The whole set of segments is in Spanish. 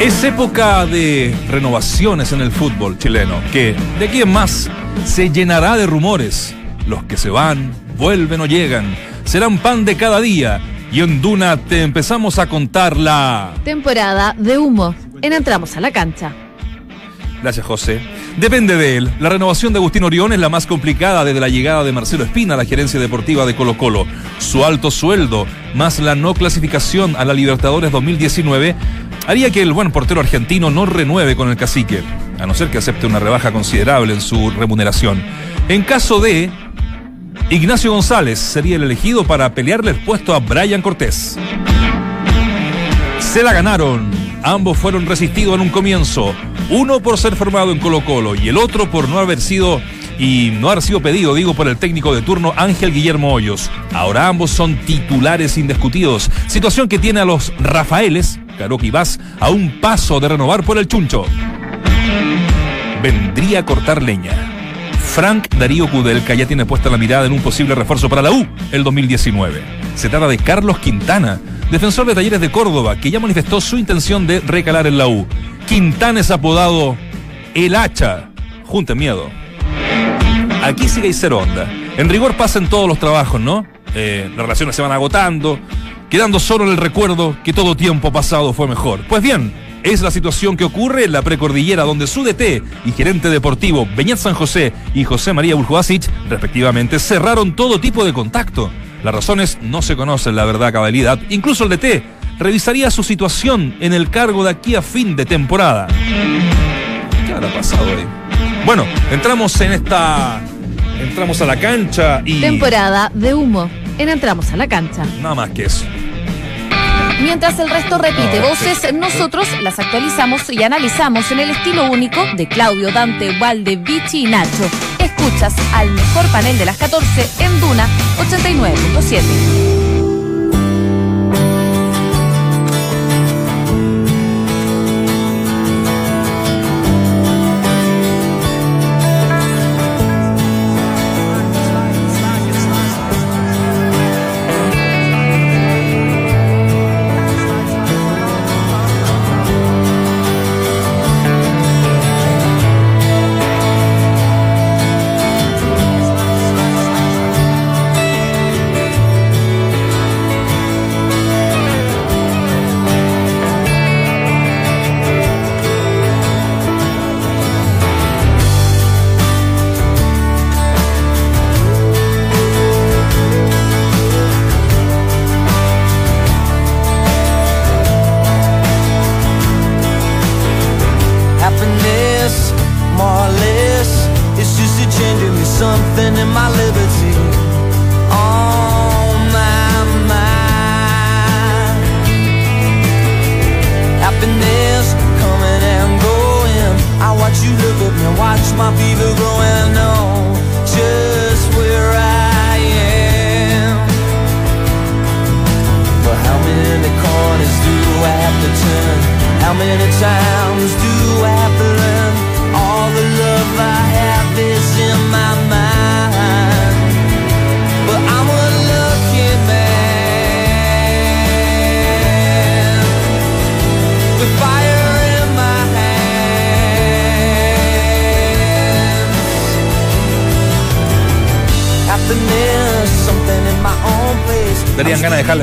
Es época de renovaciones en el fútbol chileno, que de aquí en más se llenará de rumores. Los que se van, vuelven o llegan, serán pan de cada día. Y en Duna te empezamos a contar la... Temporada de humo. En Entramos a la cancha. Gracias, José. Depende de él. La renovación de Agustín Orión es la más complicada desde la llegada de Marcelo Espina a la gerencia deportiva de Colo Colo. Su alto sueldo, más la no clasificación a la Libertadores 2019, haría que el buen portero argentino no renueve con el cacique, a no ser que acepte una rebaja considerable en su remuneración. En caso de, Ignacio González sería el elegido para pelearle el puesto a Brian Cortés. Se la ganaron. Ambos fueron resistidos en un comienzo. Uno por ser formado en Colo Colo y el otro por no haber sido y no haber sido pedido, digo, por el técnico de turno Ángel Guillermo Hoyos. Ahora ambos son titulares indiscutidos. Situación que tiene a los Rafaeles, Caroque y Vaz, a un paso de renovar por el chuncho. Vendría a cortar leña. Frank Darío Kudelka ya tiene puesta la mirada en un posible refuerzo para la U el 2019. Se trata de Carlos Quintana, defensor de Talleres de Córdoba, que ya manifestó su intención de recalar en la U. Quintana es apodado El Hacha. Junte miedo. Aquí sigue y cero onda. En rigor pasan todos los trabajos, ¿no? Eh, las relaciones se van agotando, quedando solo en el recuerdo que todo tiempo pasado fue mejor. Pues bien, es la situación que ocurre en la precordillera donde su DT y gerente deportivo Beñat San José y José María Buljubasic, respectivamente, cerraron todo tipo de contacto. Las razones no se conocen, la verdad, cabalidad. Incluso el DT revisaría su situación en el cargo de aquí a fin de temporada. ¿Qué habrá pasado ahí? Bueno, entramos en esta. Entramos a la cancha y. Temporada de humo. En Entramos a la cancha. Nada más que eso. Mientras el resto repite voces, nosotros las actualizamos y analizamos en el estilo único de Claudio, Dante, Valde, Vichy y Nacho. Escuchas al mejor panel de las 14 en Duna 89.7.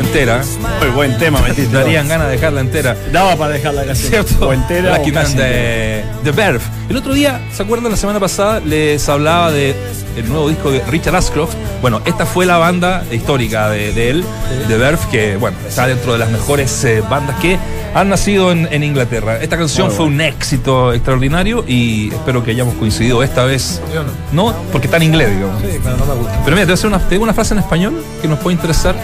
entera. Muy buen tema, metiste. Darían ganas de dejarla entera. Daba para dejarla casi. ¿Cierto? O entera o casi entera. de The Verve. El otro día, ¿se acuerdan? La semana pasada les hablaba de el nuevo disco de Richard Ashcroft. Bueno, esta fue la banda histórica de, de él, The Verve, que bueno, está dentro de las mejores eh, bandas que han nacido en, en Inglaterra. Esta canción fue un éxito extraordinario y espero que hayamos coincidido esta vez. No, porque está en inglés, digamos. Sí, pero no me gusta. Pero mira, te voy a hacer una, te digo una frase en español que nos puede interesar.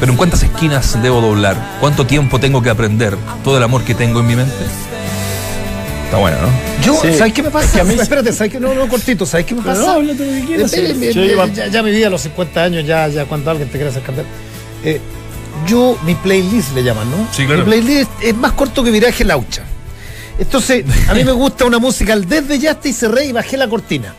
Pero ¿en cuántas esquinas debo doblar? ¿Cuánto tiempo tengo que aprender? Todo el amor que tengo en mi mente. Está bueno, ¿no? Yo, Sí. ¿sabes qué me pasa? Es que a mí- Espérate, ¿sabes qué? No, no, cortito, ¿sabes qué me pasa? no, háblate lo que quieras. Eh, eh, Yo eh, iba- ya, ya mi vida a los 50 años, ya, ya cuando alguien te quiere hacer cambiar. Eh, yo, mi playlist le llaman, ¿no? Sí, claro. Mi playlist es más corto que viraje laucha. Entonces, a mí me gusta una música al desde ya hasta y cerré y bajé la cortina.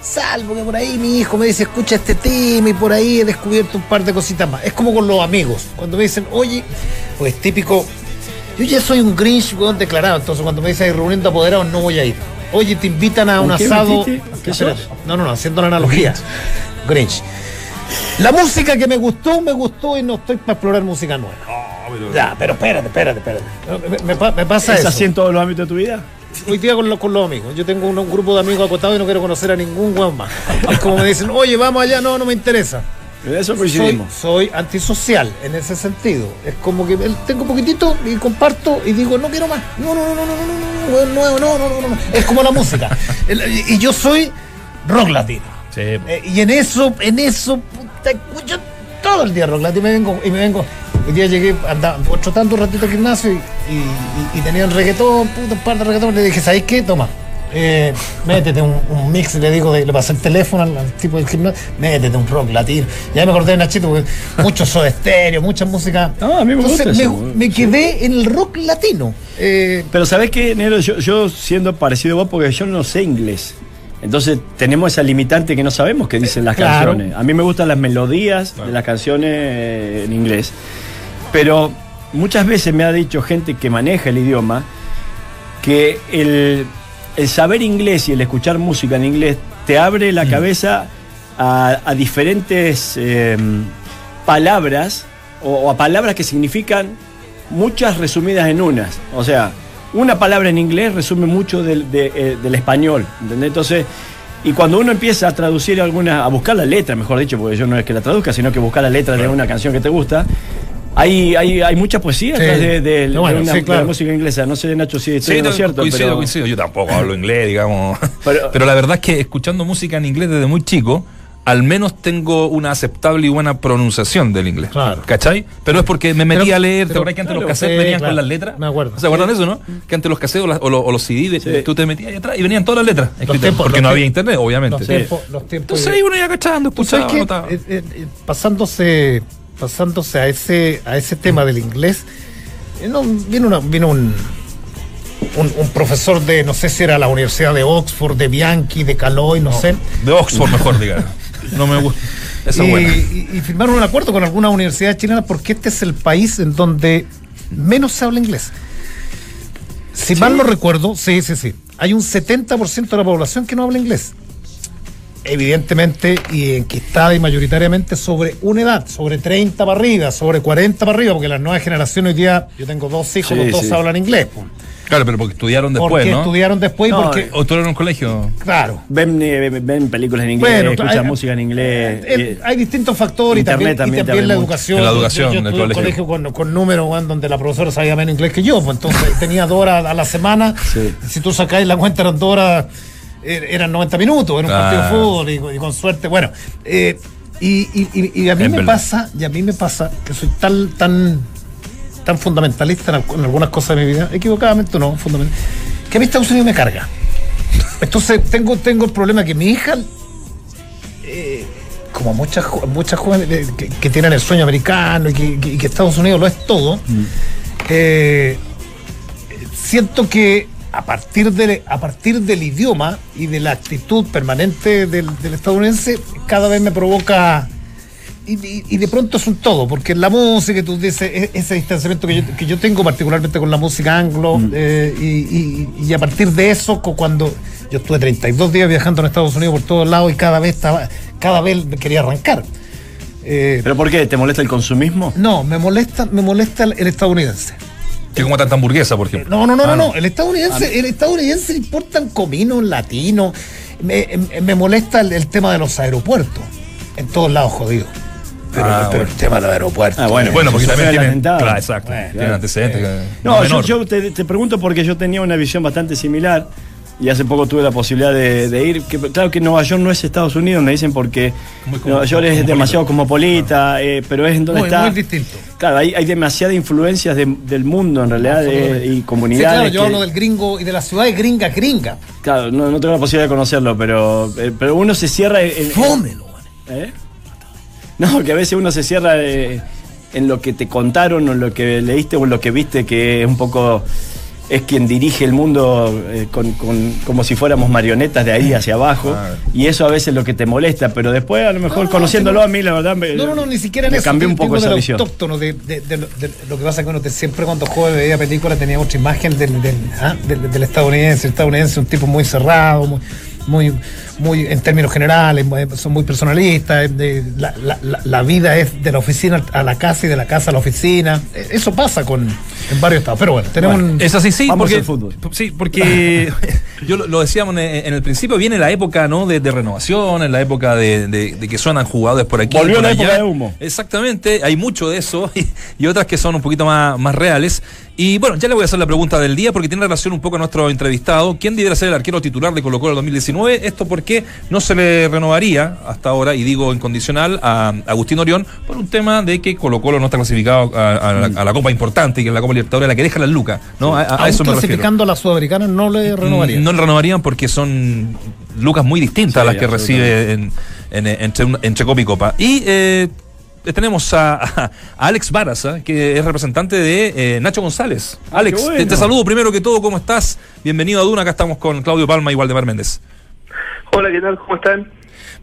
Salvo que por ahí mi hijo me dice, escucha este tema y por ahí he descubierto un par de cositas más. Es como con los amigos. Cuando me dicen, oye, pues típico, Yo ya soy un Grinch, weón, declarado. Entonces, cuando me dicen reuniendo apoderados, no voy a ir. Oye, te invitan a un ¿Un qué asado. sos? No, no, no, haciendo la analogía. Grinch. La música que me gustó, me gustó y no estoy para explorar música nueva. Ya, pero espérate, espérate, espérate. Me, me me pasa ¿Es eso. así en todos los ámbitos de tu vida? Hoy día con, los- con los amigos. Yo tengo un, un grupo de amigos acotados y no quiero conocer a ningún weón más. Es como me dicen, oye, vamos allá, no, no me interesa. En eso Soy, coincidimos. soy antisocial en ese sentido. Es como que tengo poquitito y comparto y digo, no quiero más. No, no, no, no, no, no, no, no, no, no, no, no, no. Es como la música. Y yo soy rock latino. Sí, Eh, y en eso, en eso, puta, escucho todo el día rock latino y me vengo, y me vengo. Hoy día llegué, andaba trotando un ratito al gimnasio y, y, y- tenía el reggaetón, puta, un par de reggaetón. Le dije, ¿sabes qué? Toma. Eh, métete un, un mix, le digo, de- le pasé el teléfono al, al tipo del gimnasio, métete un rock latino. Ya me acordé de Nachito, porque mucho soda estéreo, mucha música. No, a mí me gusta Entonces, eso, me, quedé en el rock latino. Eh, Pero ¿sabés qué, Nero? Yo, yo siendo parecido a vos, porque yo no sé inglés. Entonces tenemos esa limitante que no sabemos qué dicen las Claro. canciones. A mí me gustan las melodías de las canciones en inglés. Pero muchas veces me ha dicho gente que maneja el idioma que el, el saber inglés y el escuchar música en inglés te abre la cabeza a, a diferentes eh, palabras o, o a palabras que significan muchas resumidas en unas. O sea, una palabra en inglés resume mucho del, de- eh, del español. ¿entendés? Entonces, y cuando uno empieza a traducir alguna, a buscar la letra, mejor dicho, porque yo no es que la traduzca, sino que buscar la letra de una canción que te gusta. Hay, hay, hay mucha poesía Sí. de, de- Bueno, una- sí, de claro. la música inglesa. No sé, Nacho, si estoy Sí, no, cierto. coincido, pero- coincido. Yo tampoco hablo inglés, digamos. Pero- Pero, la verdad es que escuchando música en inglés desde muy chico, al menos tengo una aceptable y buena pronunciación del inglés. Claro. ¿Cachai? Pero es porque me metí Pero- a leer. ¿Te acuerdas que antes claro, los cassettes sí, venían claro. con las letras? Me acuerdo. ¿Se acuerdan de eso, no? Que antes los cassettes o, las- o los, o los CD, de- Sí. tú te metías ahí atrás y venían todas las letras. escritas, tiempos- porque no había internet, obviamente. los, Sí. tiempos, los tiempos Entonces ahí uno ya cachando, ¿Tú sabes escuchaba, anotaba. Eh, eh, eh, pasándose, pasándose a ese, a ese tema del inglés, eh, no, vino, una- vino un, un, un profesor de, no sé si era la Universidad de Oxford, de Bianchi, de Caloi, no, sé. De Oxford mejor, digamos. No me gusta. Esa y, buena. y- y firmaron un acuerdo con algunas universidades chilenas porque este es el país en donde menos se habla inglés. Si mal no recuerdo, sí, sí, sí. Hay un 70% de la población que no habla inglés. Evidentemente y enquistada y mayoritariamente sobre una edad, sobre 30 para arriba, sobre 40 para arriba, porque las nuevas generaciones hoy día, yo tengo dos hijos, Sí, los dos sí. hablan inglés. pues. Claro, pero porque estudiaron después, porque ¿no? estudiaron después y No, porque, O tú eres en un colegio. claro, Ven, eh, ven- ven películas en inglés, Bueno, escuchan hay- música en inglés. Eh, eh, hay distintos factores y Internet también, y también también te la mucho. educación. La educación Yo, yo del estuve en un colegio. colegio con, con números weón, donde la profesora sabía menos inglés que yo, pues entonces tenía dos horas a la semana. Sí. Si tú sacáis la cuenta, eran dos horas, er- eran 90 minutos, era un partido de fútbol y, con- y con suerte. Bueno, eh, y, y- y- y a mí Es me verdad. pasa, y a mí me pasa que soy tan, tan, tan fundamentalista en, al- en algunas cosas de mi vida, equivocadamente no, fundamental, que a mí Estados Unidos me carga. Entonces tengo, tengo el problema que mi hija eh, como muchas muchas jóvenes eh, que, que tienen el sueño americano y que, que- y que Estados Unidos lo es todo, eh, siento que a partir, de, a partir del idioma y de la actitud permanente del, del estadounidense, cada vez me provoca... Y, y- y de pronto es un todo, porque la música, tú dices, e- ese distanciamiento que yo, que yo tengo particularmente con la música anglo, eh, y, y- y a partir de eso, cu- cuando yo estuve 32 días viajando en Estados Unidos por todos lados y cada vez estaba, cada vez me quería arrancar. Eh, ¿Pero por qué? ¿Te molesta el consumismo? no, me molesta, me molesta el, estadounidense. Que como tanta hamburguesa, por ejemplo. No, no, no, Ah, no, no. El estadounidense, el estadounidense le importan cominos latinos. Me, me- me molesta el, el tema de los aeropuertos. En todos lados jodido. Pero, Ah, pero bueno. el tema de los aeropuertos. Ah, bueno. Bueno, porque también atentado. claro, exacto, Bueno, tienen antecedentes. que- No, yo, menor. yo te, te pregunto porque yo tenía una visión bastante similar y hace poco tuve la posibilidad de, de ir. Que, claro que Nueva York no es Estados Unidos, me dicen porque Muy Nueva York es demasiado cosmopolita, eh, pero es en donde Muy, está. muy distinto. Claro, hay, hay demasiadas influencias de- del mundo en realidad eh, y Sí, comunidades. claro, yo que- hablo del gringo y de las ciudades gringas, gringa. Claro, no, no tengo la posibilidad de conocerlo, pero, eh, pero uno se cierra en. en- Fómelo. ¿Eh? No, que a veces uno se cierra eh, en lo que te contaron o en lo que leíste o en lo que viste que es un poco es quien dirige el mundo eh, con, con- como si fuéramos marionetas de ahí hacia abajo. Y eso a veces es lo que te molesta, pero después a lo mejor No, no, conociéndolo sí, a mí, la verdad, me, No, no, no, ni siquiera en me eso. cambió un poco esa del visión. autóctono, de, de- de de lo que pasa es que uno te- siempre cuando joven veía películas tenía otra imagen del, del, ah, del- del estadounidense. El estadounidense es un tipo muy cerrado, muy, muy, muy en términos generales, muy- son muy personalistas. de- la, la- la- la vida es de la oficina a la casa y de la casa a la oficina. Eh, Eso pasa con, en varios estados. Pero bueno, tenemos Bueno, un. Es así, sí, Vamos porque, al fútbol. sí, porque yo lo, lo decíamos en, en el principio, viene la época ¿no? de, de renovación, en la época de, de- de que suenan jugadores por aquí. Volvió por la allá. época de humo. Exactamente, hay mucho de eso y, y otras que son un poquito más, más reales. Y bueno, ya le voy a hacer la pregunta del día porque tiene relación un poco a nuestro entrevistado. ¿Quién debiera ser el arquero titular de Colo Colo 2019? Esto porque no se le renovaría hasta ahora, y digo en condicional, a Agustín Orión por un tema de que Colo Colo no está clasificado a, a la, a la Copa importante, que es la Copa Libertadores, la que deja las lucas. ¿no? A, eso me refiero. clasificando a la sudamericana no le renovaría. Mm, No renovarían porque son lucas muy distintas Sí, a las que recibe en, en- entre, un- entre Copa y Copa. Y eh, tenemos a, a Alex Barasa, que es representante de eh, Nacho González. Alex, te, bueno. te saludo primero que todo, ¿cómo estás? Bienvenido a Duna, acá estamos con Claudio Palma y Waldemar Méndez. Hola, ¿qué tal? ¿Cómo están?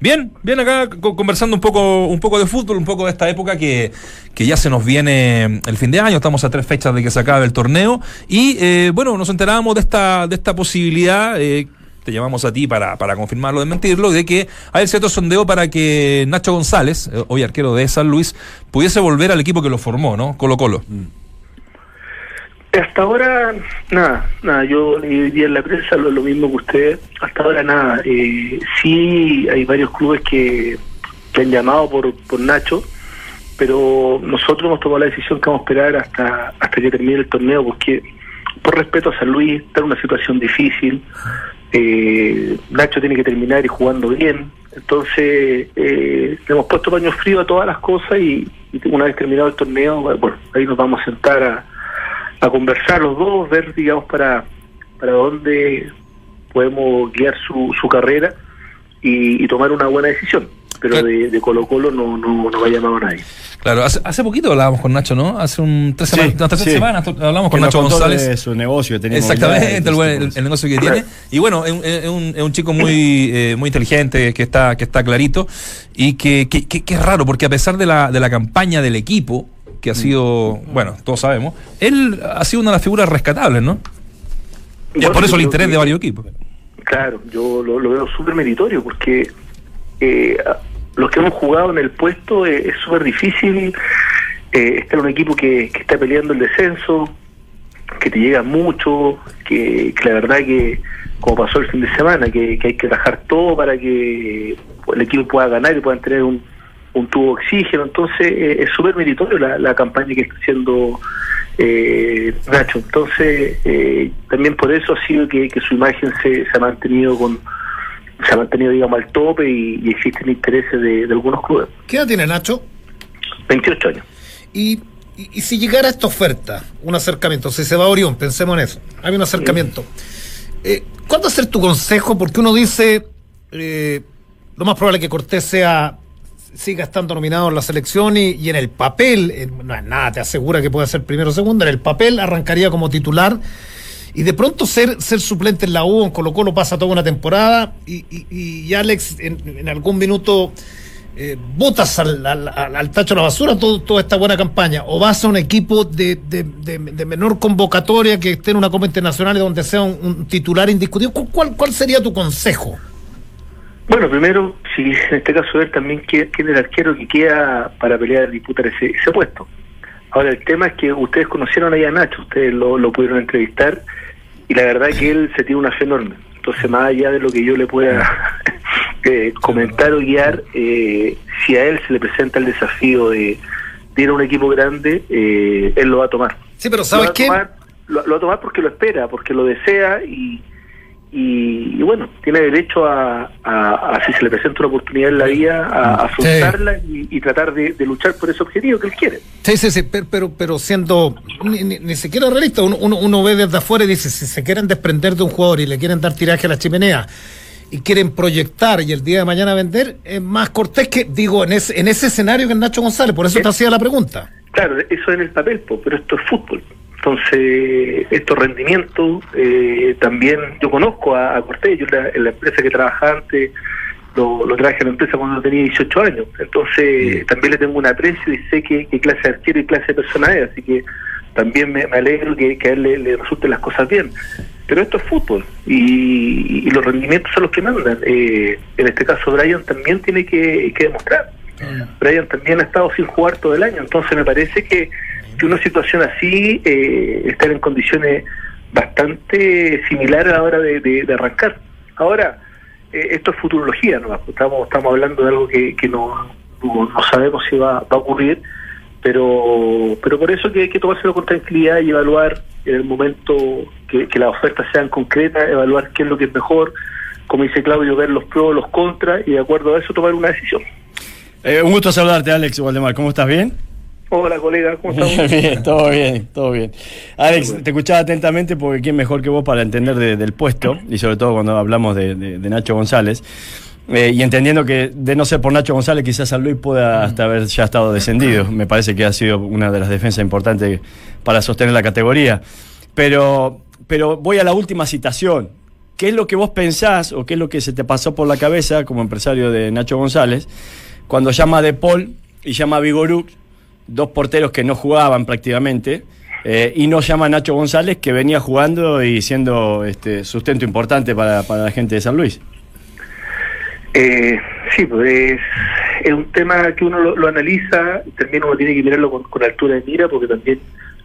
Bien, bien acá co- conversando un poco, un poco de fútbol, un poco de esta época que, que ya se nos viene el fin de año, estamos a tres fechas de que se acabe el torneo y eh, bueno, nos enterábamos de esta, de esta posibilidad, eh, te llamamos a ti para, para confirmarlo, desmentirlo, de que hay cierto sondeo para que Nacho González, eh, hoy arquero de San Luis, pudiese volver al equipo que lo formó, ¿no? Colo Colo. Hasta ahora, nada, nada. Yo leí hoy día en la prensa lo, lo mismo que ustedes. Hasta ahora, nada. Eh, sí, hay varios clubes que, que han llamado por, por Nacho, pero nosotros hemos tomado la decisión que vamos a esperar hasta, hasta que termine el torneo, porque por respeto a San Luis, está en una situación difícil. Eh, Nacho tiene que terminar y jugando bien. Entonces, eh, le hemos puesto paño frío a todas las cosas y, una vez terminado el torneo, ahí nos vamos a sentar a, a conversar los dos, ver, digamos, para, para dónde podemos guiar su, su carrera y, y tomar una buena decisión. Pero Claro. de, de Colo Colo no, no, no va a llamar a nadie. Claro, hace, hace poquito hablábamos con Nacho, ¿no? Hace un tres Sí, semanas, no, tres sí. semanas hablamos Que con nos Nacho contó González. de su negocio que tenía Exactamente, el, el- el negocio que tiene. Y bueno, es un, es un- es un chico muy, eh, muy inteligente, que está, que está clarito, y que, que, que- que es raro, porque a pesar de la, de la campaña del equipo, que ha sido, bueno, todos sabemos, él ha sido una de las figuras rescatables, ¿no? Y es Bueno, por eso el interés de varios equipos. Claro, yo lo, lo veo súper meritorio porque eh, los que hemos jugado en el puesto eh, es súper difícil eh, estar en un equipo que, que está peleando el descenso, que te llega mucho, que, que la verdad que, como pasó el fin de semana, que, que hay que trabajar todo para que el equipo pueda ganar y puedan tener un, un tubo de oxígeno. Entonces eh, es súper meritorio la, la campaña que está haciendo eh, Nacho. Entonces eh, también por eso ha sido que, que su imagen se, se ha mantenido con se ha mantenido digamos al tope y, y existen intereses de, de algunos clubes. ¿Qué edad tiene Nacho? 28 años. Y, y- y si llegara esta oferta, un acercamiento, si se va a Orión, pensemos en eso, hay un acercamiento. Eh, ¿Cuál va a ser tu consejo? Porque uno dice, eh, lo más probable es que Cortés sea siga estando nominado en la selección y, y en el papel, eh, no es nada, te asegura que puede ser primero o segundo, en el papel arrancaría como titular y de pronto ser, ser suplente en la U, en Colo Colo pasa toda una temporada y, y- y Alex en, en algún minuto eh, botas al, al- tacho de la basura todo, toda esta buena campaña o vas a un equipo de, de- de- menor convocatoria que esté en una Copa Internacional y donde sea un, un titular indiscutido. ¿Cu- ¿Cuál, ¿Cuál sería tu consejo? Bueno, primero, si en este caso ver también quién, quién es el arquero que queda para pelear, disputar ese, ese puesto. Ahora, el tema es que ustedes conocieron ahí a Nacho, ustedes lo, lo pudieron entrevistar y la verdad que él se tiene una fe enorme. Entonces, más allá de lo que yo le pueda eh, comentar o guiar, eh, si a él se le presenta el desafío de, de ir a un equipo grande, eh, él lo va a tomar. Sí, pero ¿sabes qué? lo, lo va a tomar porque lo espera, porque lo desea y, y, y bueno, tiene derecho a, a- a, si se le presenta una oportunidad en la vida, a, a afrontarla y, y tratar de, de luchar por ese objetivo que él quiere. Sí, sí, sí, pero, pero, pero siendo ni, ni- ni siquiera realista, uno, uno, uno ve desde afuera y dice, si se quieren desprender de un jugador y le quieren dar tiraje a la chimenea y quieren proyectar y el día de mañana vender, es más cortés que, digo, en ese, en ese escenario que el Nacho González, por eso te hacía la pregunta. Claro, eso en el papel, pero esto es fútbol. Entonces, estos rendimientos, eh, también yo conozco a, a Cortés, yo en la, en la empresa que trabajaba antes, lo, lo traje a la empresa cuando tenía 18 años. Entonces, también le tengo un aprecio y sé qué, qué clase de arquero y clase de persona es, así que también me, me alegro que, que a él le, le resulten las cosas bien. Pero esto es fútbol y, y los rendimientos son los que mandan. Eh, en este caso, Brian también tiene que, que demostrar. Brian también ha estado sin jugar todo el año, entonces me parece que, que una situación así, eh, estar en condiciones bastante similares a la hora de, de- arrancar. Ahora, eh, esto es futurología, ¿no? estamos, estamos hablando de algo que, que no, no, no sabemos si va, va a ocurrir, pero, pero por eso que hay que tomárselo con tranquilidad y evaluar en el momento que, que las ofertas sean concretas, evaluar qué es lo que es mejor, como dice Claudio, ver los pros, los contras y de acuerdo a eso tomar una decisión. Eh, un gusto saludarte, Alex Waldemar. ¿Cómo estás? ¿Bien? Hola colega, ¿cómo estamos? bien, todo bien, todo bien. Alex, te escuchaba atentamente porque quién mejor que vos para entender de- del puesto, y sobre todo cuando hablamos de, de- de Nacho González. Eh, y entendiendo que de no ser por Nacho González, quizás San Luis pueda hasta haber ya estado descendido. Me parece que ha sido una de las defensas importantes para sostener la categoría. Pero, pero voy a la última citación. ¿Qué es lo que vos pensás o qué es lo que se te pasó por la cabeza como empresario de Nacho González cuando llama a De Paul y llama a Vigoruk, dos porteros que no jugaban prácticamente, eh, y no llama Nacho González que venía jugando y siendo este, sustento importante para, para la gente de San Luis? Eh, sí, pues es, un tema que uno lo, lo analiza, también uno tiene que mirarlo con, altura de mira, porque también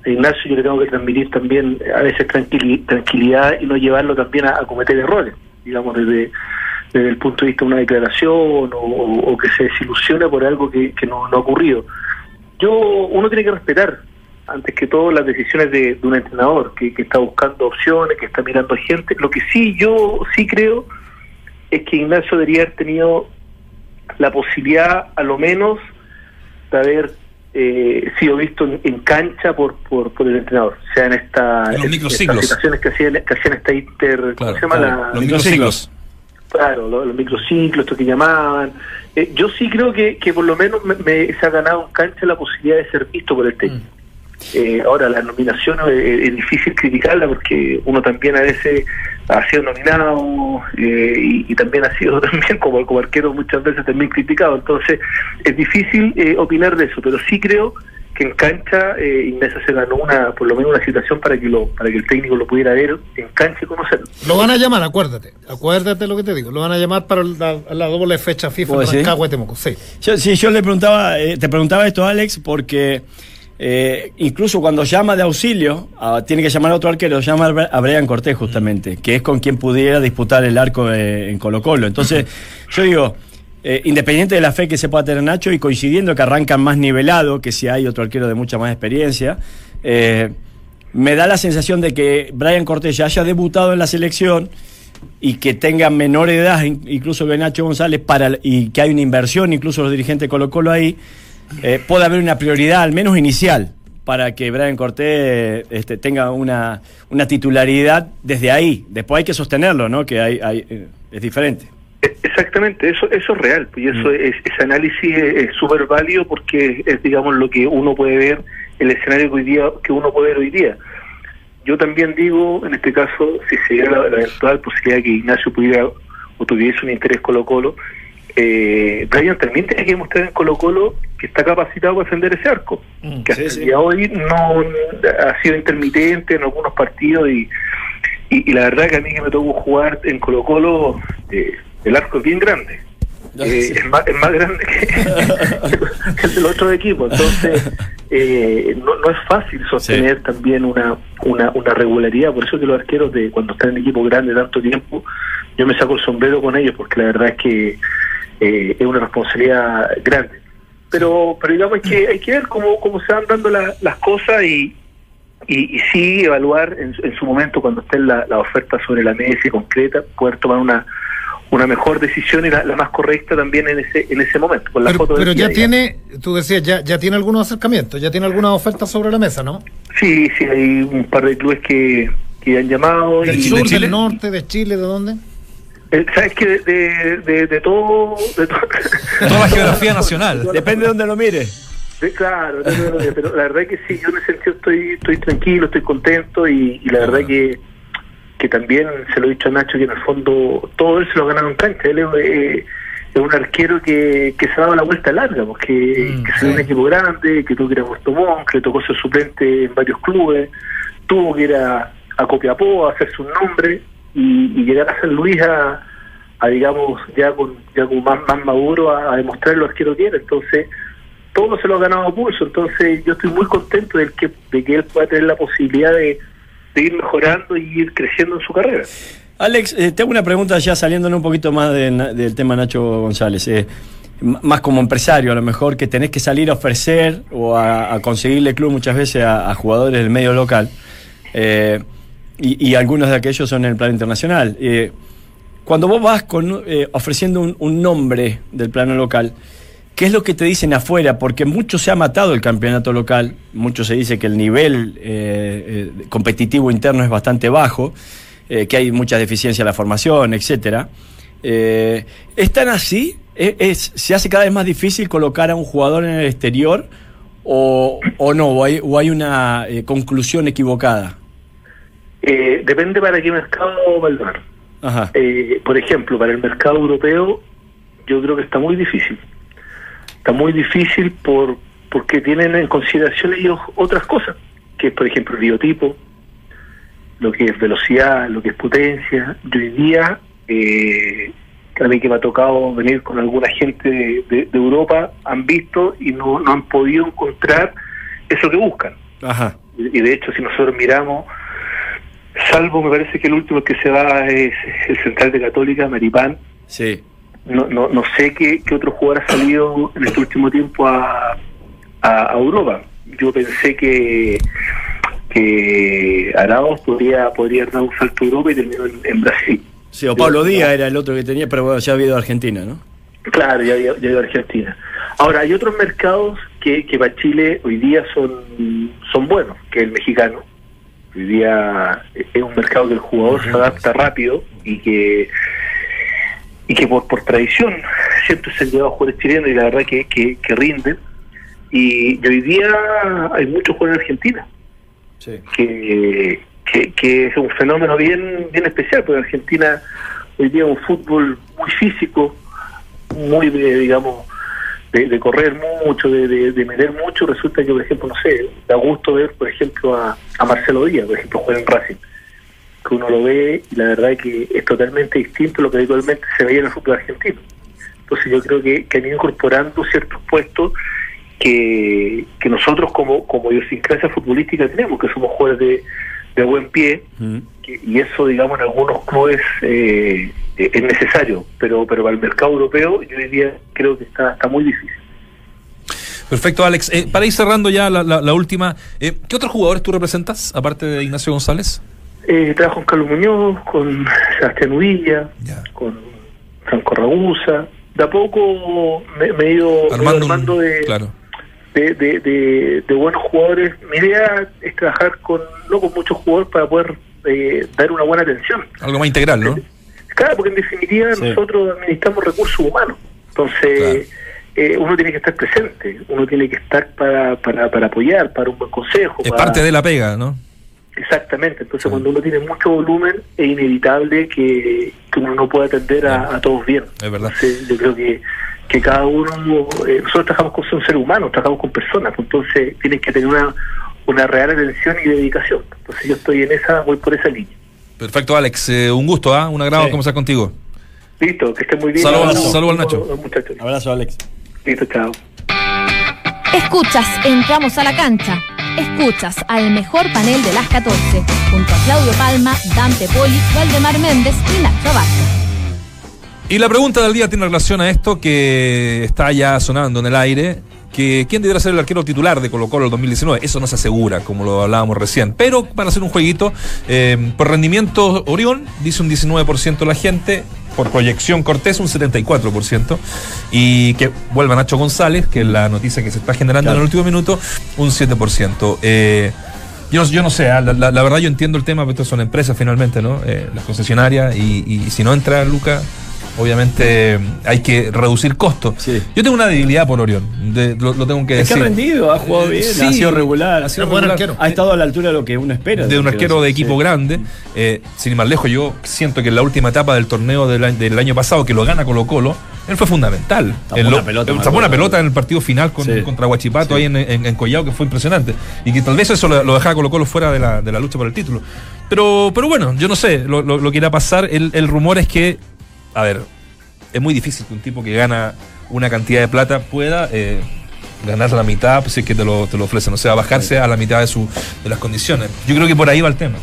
a Ignacio yo le tengo que transmitir también a veces tranquili- tranquilidad y no llevarlo también a, cometer errores, digamos, desde, desde el punto de vista de una declaración o, o- que se desilusione por algo que, que no, no ha ocurrido. Yo, uno tiene que respetar, antes que todo, las decisiones de, de un entrenador que, que está buscando opciones, que está mirando gente. Lo que sí, yo sí creo es que Ignacio debería haber tenido la posibilidad, a lo menos, de haber eh, sido visto en, en cancha por, por, por el entrenador. O sea, en esta, En los en- microciclos. estas situaciones que hacían, que hacían esta inter... ¿Cómo se llama? claro, la, los microciclos. Claro, los, los microciclos, esto que llamaban. Eh, yo sí creo que, que por lo menos me, me- se ha ganado en cancha la posibilidad de ser visto por el técnico. Eh, ahora, la nominación eh, es difícil criticarla porque uno también a veces ha sido nominado eh, y, y también ha sido también como, como arquero muchas veces también criticado. Entonces, es difícil eh, opinar de eso, pero sí creo que en cancha eh, Ignacio se ganó una, por lo menos una situación para que lo, para que el técnico lo pudiera ver en cancha y conocerlo. Lo van a llamar, acuérdate. Acuérdate lo que te digo. Lo van a llamar para la, la doble fecha FIFA ¿Puedo en decir? Rancagua y Temuco. Sí. Yo, sí, yo le preguntaba, eh, te preguntaba esto, Alex, porque eh, incluso cuando llama de auxilio, a- tiene que llamar a otro arquero, llama a Brian Cortés justamente, que es con quien pudiera disputar el arco eh, en Colo Colo. Entonces, yo digo, eh, independiente de la fe que se pueda tener Nacho y coincidiendo que arrancan más nivelado, que si hay otro arquero de mucha más experiencia, eh, me da la sensación de que Brian Cortés ya haya debutado en la selección y que tenga menor edad, in- incluso que Nacho González, para, y que hay una inversión, incluso los dirigentes Colo Colo ahí, eh, puede haber una prioridad, al menos inicial, para que Brian Cortés este, tenga una, una titularidad desde ahí. Después hay que sostenerlo, ¿no? Que hay, hay, es diferente. Exactamente, eso eso es real, y eso es, ese análisis es súper válido porque es, digamos, lo que uno puede ver, el escenario que, hoy día, que uno puede ver hoy día. Yo también digo, en este caso, si se diera la, la eventual posibilidad de que Ignacio pudiera o tuviese un interés Colo-Colo, eh, Brian también tiene que demostrar en Colo-Colo que está capacitado para defender ese arco, que hasta sí, el día hoy no ha sido intermitente en algunos partidos y, y, y la verdad que a mí que me tocó jugar en Colo Colo, eh, el arco es bien grande. Eh, es, más, es más grande que, el del otro equipo. Entonces, eh, no, no es fácil sostener también una, una, una regularidad. Por eso que los arqueros, de cuando están en equipo grande tanto tiempo, yo me saco el sombrero con ellos, porque la verdad es que eh, es una responsabilidad grande. Pero, pero digamos que hay que ver cómo, cómo se van dando la- las cosas y, y, y sí evaluar en, su- en su momento cuando estén la, la oferta sobre la mesa y concreta, poder tomar una una mejor decisión y la, la más correcta también en ese en ese momento. Con la Pero, foto pero ya digamos. tiene, tú decías, ya, ya tiene algunos acercamientos, ya tiene algunas ofertas sobre la mesa, ¿no? Sí, sí, hay un par de clubes que, que han llamado. Del y, sur, Chile? del norte, de Chile, ¿de dónde? Eh, ¿Sabes que de, de, de, de todo, de, to- Toda la geografía nacional. Depende de donde lo mire. Sí, claro, pero la verdad que sí, yo en ese sentido estoy, estoy tranquilo, estoy contento y, y la verdad que, que también se lo he dicho a Nacho que en el fondo todo él se lo ha ganado en cancha. Él es, eh, es un arquero que, que se ha dado la vuelta larga, porque Mm, que se ve un equipo grande, que tuvo que ir a Puerto Montt, que le tocó ser suplente en varios clubes, tuvo que ir a, a Copiapó a hacerse un nombre y, y llegar a San Luis a, a, digamos, ya con ya con más, más maduro a, a demostrar lo arquero que era. Entonces, todo se lo ha ganado a pulso. Entonces, yo estoy muy contento de que, de que él pueda tener la posibilidad de, de ir mejorando y ir creciendo en su carrera. Alex, eh, tengo una pregunta ya saliéndonos un poquito más del tema Nacho González. eh, más como empresario, a lo mejor que tenés que salir a ofrecer o a, a conseguirle club muchas veces a, jugadores del medio local. eh, y, algunos de aquellos son en el plano internacional. Eh, cuando vos vas con, ofreciendo un nombre del plano local, ¿qué es lo que te dicen afuera? Porque mucho se ha matado el campeonato local, mucho se dice que el nivel eh, eh, competitivo interno es bastante bajo, eh, que hay muchas deficiencias en la formación, etcétera. Eh, ¿Es tan así? ¿Es, es- se hace cada vez más difícil colocar a un jugador en el exterior o, o no? ¿O hay, o hay una conclusión equivocada? Depende para qué mercado, Valdemar. Ajá. Por ejemplo, para el mercado europeo, yo creo que está muy difícil. Está muy difícil por porque tienen en consideración ellos otras cosas, que es, por ejemplo, el biotipo, lo que es velocidad, lo que es potencia. Y hoy día, eh, a mí que me ha tocado venir con alguna gente de, de- de Europa, han visto y no, no han podido encontrar eso que buscan. Ajá. Y y de hecho, si nosotros miramos, salvo me parece que el último que se va es el central de Católica, Maripán. Sí. No, no, no sé qué, qué otro jugador ha salido en este último tiempo a, a, a Europa. Yo pensé que que Arauz podría, podría dar un salto a Europa y terminó en, en Brasil. Sí, o Pablo Díaz era el otro que tenía, pero bueno, ya ha habido Argentina, ¿no? Claro, ya, ya iba a Argentina. Ahora, hay otros mercados que, que para Chile hoy día son, son buenos, que el mexicano. Hoy día es un mercado que el jugador se adapta rápido y que y que por, por tradición siempre se han llevado jugadores chilenos y la verdad que, que, que rinden. Y, y hoy día hay muchos jugadores en Argentina Sí. que, que, que es un fenómeno bien bien especial, porque Argentina hoy día es un fútbol muy físico, muy de, digamos, de, de correr mucho, de, de, de meter mucho, resulta que, por ejemplo, no sé, da gusto ver, por ejemplo, a, a Marcelo Díaz, por ejemplo, juega en Racing, que uno lo ve y la verdad que es totalmente distinto a lo que habitualmente se veía en el fútbol argentino. Entonces yo creo que, que han ido incorporando ciertos puestos que, que nosotros como, como idiosincrasia futbolística tenemos, que somos jugadores de, de buen pie, Mm. que- y eso, digamos, en algunos clubes eh, eh, es necesario, pero pero para el mercado europeo yo hoy día creo que está, está muy difícil. Perfecto, Alex. Eh, para ir cerrando ya la, la- la última, eh, ¿qué otros jugadores tú representas, aparte de Ignacio González? Eh, trabajo con Carlos Muñoz, con Sebastián Uvilla, con Franco Ragusa. De a poco me, me he ido me Armando, un- de, claro. de, de, de- de buenos jugadores. Mi idea es trabajar con no con muchos jugadores para poder eh, dar una buena atención. Algo más integral, ¿no? Claro, porque en definitiva Sí. nosotros administramos recursos humanos. Entonces, eh, uno tiene que estar presente, uno tiene que estar para, para, para apoyar, para un buen consejo. Es para- parte de la pega, ¿no? Exactamente, entonces cuando uno tiene mucho volumen es inevitable que, que uno no pueda atender a, a todos bien. Es verdad. Entonces, yo creo que, que cada uno, eh, nosotros trabajamos con son seres humanos, trabajamos con personas, entonces tienen que tener una, una real atención y dedicación. Entonces yo estoy en esa, voy por esa línea. Perfecto, Alex. Eh, un gusto, ¿ah? Un agrado Sí. conversar contigo. Listo, que estén muy bien. Saludos, saludos al Nacho. Muchachos. Abrazo, Alex. Listo, chao. Escuchas Entramos a la cancha. Escuchas al mejor panel de las 14, junto a Claudio Palma, Dante Poli, Valdemar Méndez y Nacho Abarca. Y la pregunta del día tiene relación a esto que está ya sonando en el aire. Que ¿Quién debería ser el arquero titular de Colo Colo el 2019? Eso no se asegura, como lo hablábamos recién. Pero para hacer un jueguito, eh, por rendimiento Orión, dice un 19% la gente. Por proyección Cortés, un 74%. Y que vuelva Nacho González, que es la noticia que se está generando Claro. en el último minuto, un 7%. Eh, yo, no- yo no sé, ah, la, la- la verdad yo entiendo el tema, pero estas son empresas finalmente, ¿no? Eh, las concesionarias, y, y si no entra Luca, obviamente hay que reducir costos. Sí. Yo tengo una debilidad por Orión, de- lo, lo tengo que Es que decir. ha rendido, ha jugado bien, Sí, ha sido regular. ha sido regular. arquero. Ha estado a la altura de lo que uno espera. de un arquero de equipo Sí. grande. Eh, sin ir más lejos, yo siento que en la última etapa del torneo del, año- del año pasado, que lo gana Colo Colo, él fue fundamental. Tapó En una lo- pelota, eh, tapó una pelota en el partido final con- Sí. contra Huachipato Sí. ahí en, en, en Collao, que fue impresionante. Y que tal vez eso lo, lo dejaba Colo Colo fuera de la, de la lucha por el título. Pero, pero bueno, yo no sé lo, lo- lo que irá a pasar. El, el rumor es que, a ver, es muy difícil que un tipo que gana una cantidad de plata pueda eh, ganar la mitad pues, si es que te lo, te lo ofrecen. O sea, bajarse a la mitad de, su, de las condiciones. Yo creo que por ahí va el tema.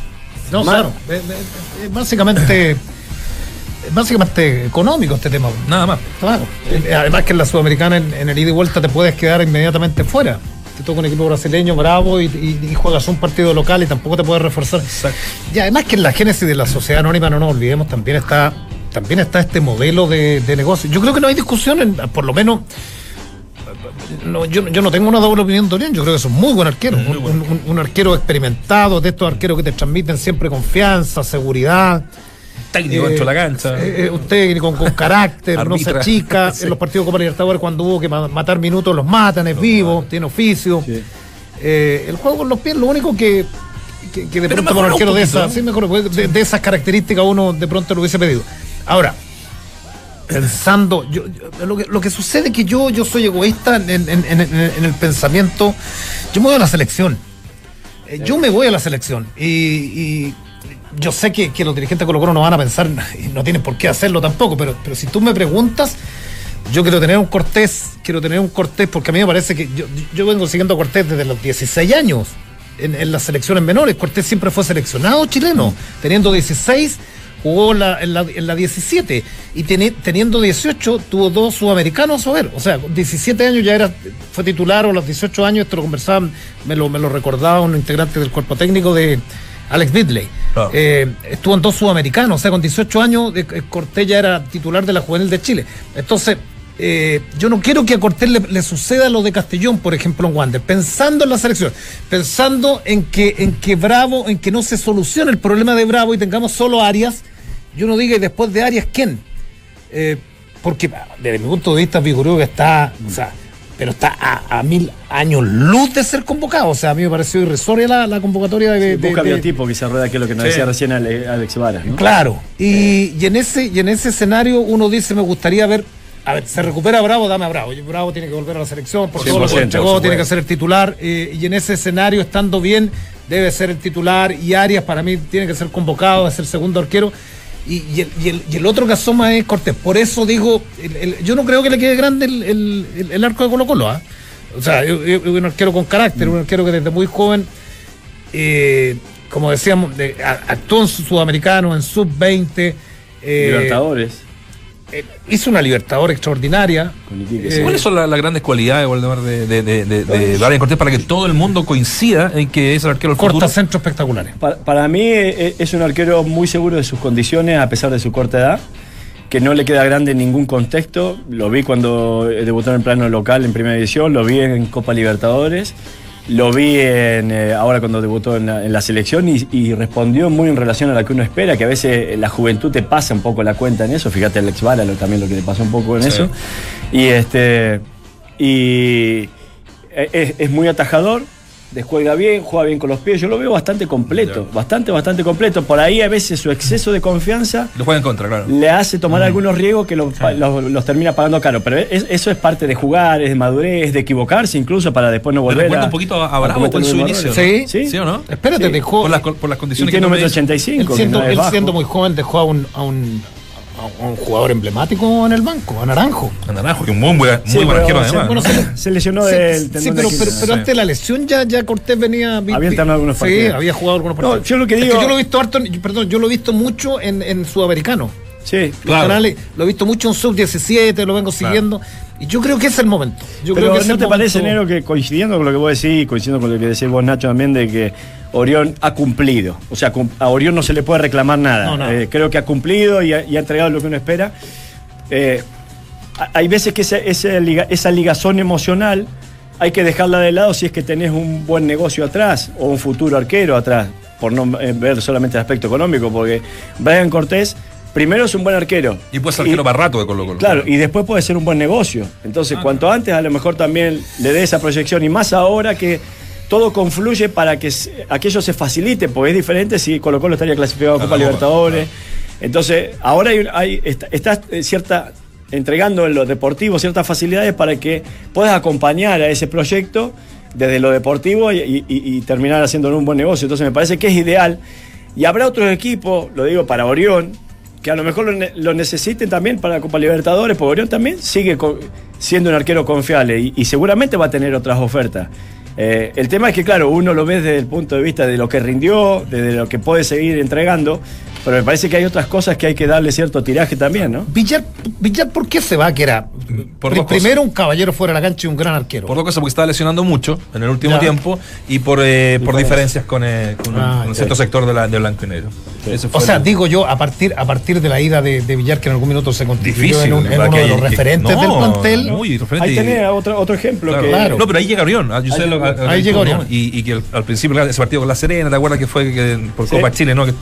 No, claro. Es, es- es básicamente, es básicamente económico este tema. Nada más. Claro. Eh, Además que en la Sudamericana, en, en el ida y vuelta, te puedes quedar inmediatamente fuera. Te toca un equipo brasileño bravo y, y- y juegas un partido local y tampoco te puedes reforzar. Exacto. Y además que en la génesis de la sociedad anónima, no nos olvidemos, también está, también está este modelo de, de negocio. Yo creo que no hay discusión, en- por lo menos. no, yo, yo no tengo una doble opinión de Orión, yo creo que es un muy buen arquero, un, un- un- un arquero experimentado, de estos arqueros que te transmiten siempre confianza, seguridad. Técnico Eh, dentro de la cancha. eh, eh, un técnico con carácter, no se achica. Sí. En los partidos de Copa Libertadores, cuando hubo que ma- matar minutos, los matan, es vivo, tiene oficio. Sí. Eh, el juego con los pies, lo único que, que, que de Pero pronto mejoró arquero de esas, pues, de, de esas características uno de pronto lo hubiese pedido. Ahora, pensando, yo, lo, que, lo que sucede es que yo, yo soy egoísta en, el pensamiento, yo me voy a la selección. Eh, Yo me voy a la selección y, yo sé que, los dirigentes de Colo Colo no van a pensar y no tienen por qué hacerlo tampoco, pero, pero si tú me preguntas, yo quiero tener un Cortés, quiero tener un Cortés porque a mí me parece que yo, yo vengo siguiendo a Cortés desde los 16 años en, en las selecciones menores. Cortés siempre fue seleccionado chileno, teniendo 16 jugó la- en, la, en la 17 y teni- teniendo 18 tuvo dos sudamericanos a ver, o sea, con 17 años ya era fue titular o los 18 años, esto lo conversaban, me lo, me lo recordaba un integrante del cuerpo técnico de Alex Bidley. Claro. Eh, estuvo en dos sudamericanos, o sea, con 18 años eh, eh, Cortés ya era titular de la juvenil de Chile. Entonces, eh, yo no quiero que a Cortés le, le suceda lo de Castellón, por ejemplo, en Wander, pensando en la selección, pensando en que, en que Bravo, en que no se solucione el problema de Bravo y tengamos solo Arias, yo no diga y después de Arias, ¿quién? Eh, porque desde mi punto de vista, Vigorúa está, o sea, pero está a, a mil años luz de ser convocado. O sea, a mí me pareció irrisoria la, la convocatoria de, de- Busca de- biotipo que se rueda, que es lo que nos Sí. decía recién Ale- Alex Varas. ¿no? Claro. Y, y en ese, y en ese escenario uno dice, me gustaría ver. A ver, se recupera Bravo, dame a Bravo. Y Bravo tiene que volver a la selección, por todo lo que 100%, entregó, por tiene que ser el titular. eh, y en ese escenario, estando bien, debe ser el titular. Y Arias, para mí, tiene que ser convocado, es el segundo arquero. Y, el, y el- y el otro que asoma es Cortés. Por eso digo, el- yo no creo que le quede grande el, arco de Colo Colo. ¿ah? O sea, es es un arquero con carácter, un arquero que desde muy joven eh, como decíamos, de- actuó en su- sudamericano, en sub-20. eh, Libertadores. Eh, hizo una Libertador extraordinaria. Eh. ¿Cuáles son la- las grandes cualidades, Waldemar, de, de, de, de, de Brian Cortés para que todo el mundo coincida en que es el arquero del Corta futuro? centros espectaculares. Pa- Para, mí eh, es un arquero muy seguro de sus condiciones a pesar de su corta edad, que no le queda grande en ningún contexto. Lo vi cuando eh, debutó en el plano local en Primera División, lo vi en Copa Libertadores, lo vi en, eh, ahora cuando debutó en la, en la selección y, y respondió muy en relación a lo que uno espera, que a veces eh, la juventud te pasa un poco la cuenta en eso. Fíjate Alex Vara lo- también lo que le pasó un poco en Sí. eso. Y este y eh, es, es muy atajador, descuelga bien, juega bien con los pies. Yo lo veo bastante completo, bastante, bastante completo. Por ahí a veces su exceso de confianza Lo juega en contra, claro. le hace tomar algunos riesgos que los, los- los termina pagando caro. Pero es- eso es parte de jugar, es de madurez, de equivocarse incluso para después no volver recuerda a. un poquito a, a Bravo en su inicio. errores. Sí. ¿Sí o no? Espérate, Sí. dejó. Por las, por las Y condiciones tiene que un tú metro me dices. ochenta y él cinco, que siendo, no él siendo muy joven dejó a un, a un, a un jugador emblemático en el banco, a Naranjo. A Naranjo, que un buen, muy Sí, buen pero arquero además. bueno, se- Se lesionó Sí, del sí, tendón pero, de pero, pero antes de la lesión ya, ya Cortés venía. vi- Había entrado en algunos Sí, partidos. había jugado algunos No, partidos. yo lo que Es digo- yo lo he visto harto, perdón, yo lo he visto mucho en, en Sudamericano. Sí, Claro. Canales, lo he visto mucho en Sub-17, lo vengo siguiendo. Yo creo que es el momento. Yo Pero creo que ¿no te parece, Nero, que coincidiendo con lo que vos decís, coincidiendo con lo que decís vos, Nacho, también, de que Orión ha cumplido? O sea, a Orión no se le puede reclamar nada. No. Eh, creo que ha cumplido y ha, y ha entregado lo que uno espera. Eh, ha- hay veces que ese- ese liga- esa ligazón emocional hay que dejarla de lado si es que tenés un buen negocio atrás o un futuro arquero atrás, por no eh, ver solamente el aspecto económico, porque Brian Cortés primero es un buen arquero. Y puede ser arquero para rato de Colo Colo. Claro, y después puede ser un buen negocio. Entonces, Ah. cuanto antes a lo mejor también le dé esa proyección y más ahora que todo confluye para que aquello se facilite, porque es diferente si Colo Colo estaría clasificado a Copa Libertadores. Entonces, ahora hay, hay- está, está, cierta entregando en lo deportivo ciertas facilidades para que puedas acompañar a ese proyecto desde lo deportivo y- y terminar haciéndolo un buen negocio. Entonces me parece que es ideal. Y habrá otros equipos, lo digo para Orión, que a lo mejor lo, ne- lo necesiten también para la Copa Libertadores, porque Orión también sigue siendo un arquero confiable y, y seguramente va a tener otras ofertas. Eh, el tema es que, claro, uno lo ve desde el punto de vista de lo que rindió, desde lo que puede seguir entregando, pero me parece que hay otras cosas que hay que darle cierto tiraje también, ¿no? Villar, Villar, ¿por qué se va? Que era Por cosas. primero un caballero fuera de la cancha y un gran arquero. Por dos cosas, porque estaba lesionando mucho en el último Ya. tiempo y por, eh, por Diferencias. con, eh, con Ah, un cierto sector de, la, de blanco y negro. Fue o sea, el- digo yo, a partir, a partir de la ida de, de Villar, que en algún minuto se constituyó difícil. en, un- en uno Que de los que- referentes no, del plantel. Muy referente. Ahí y- tenés otro, otro ejemplo Claro. que... Claro. No, pero ahí llega Orión. ah, Ahí lo- llega-. Orión. Y, y que al, al principio claro, ese partido con la Serena, ¿te acuerdas que fue que por Sí. Copa Chile, ¿no? Que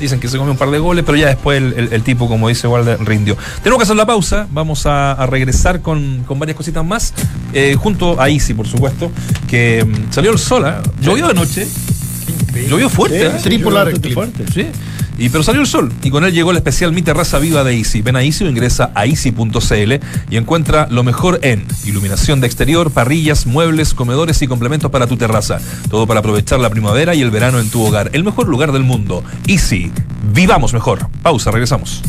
dicen que se comió un par de goles, pero ya después el, el- el tipo, como dice Walder, rindió. Tenemos que hacer la pausa. Vamos a, a regresar con, con varias cositas más. eh, junto a Isi, por supuesto, que mm, salió el sol. ¿ah? Llovió anoche. Llovió fuerte. Sí, clima. fuerte. Sí. Y, pero salió el sol y con él llegó el especial Mi Terraza Viva de Easy. Ven a Easy o ingresa a easy.cl y encuentra lo mejor en iluminación de exterior, parrillas, muebles, comedores y complementos para tu terraza. Todo para aprovechar la primavera y el verano en tu hogar. El mejor lugar del mundo. Easy. Vivamos mejor. Pausa, regresamos.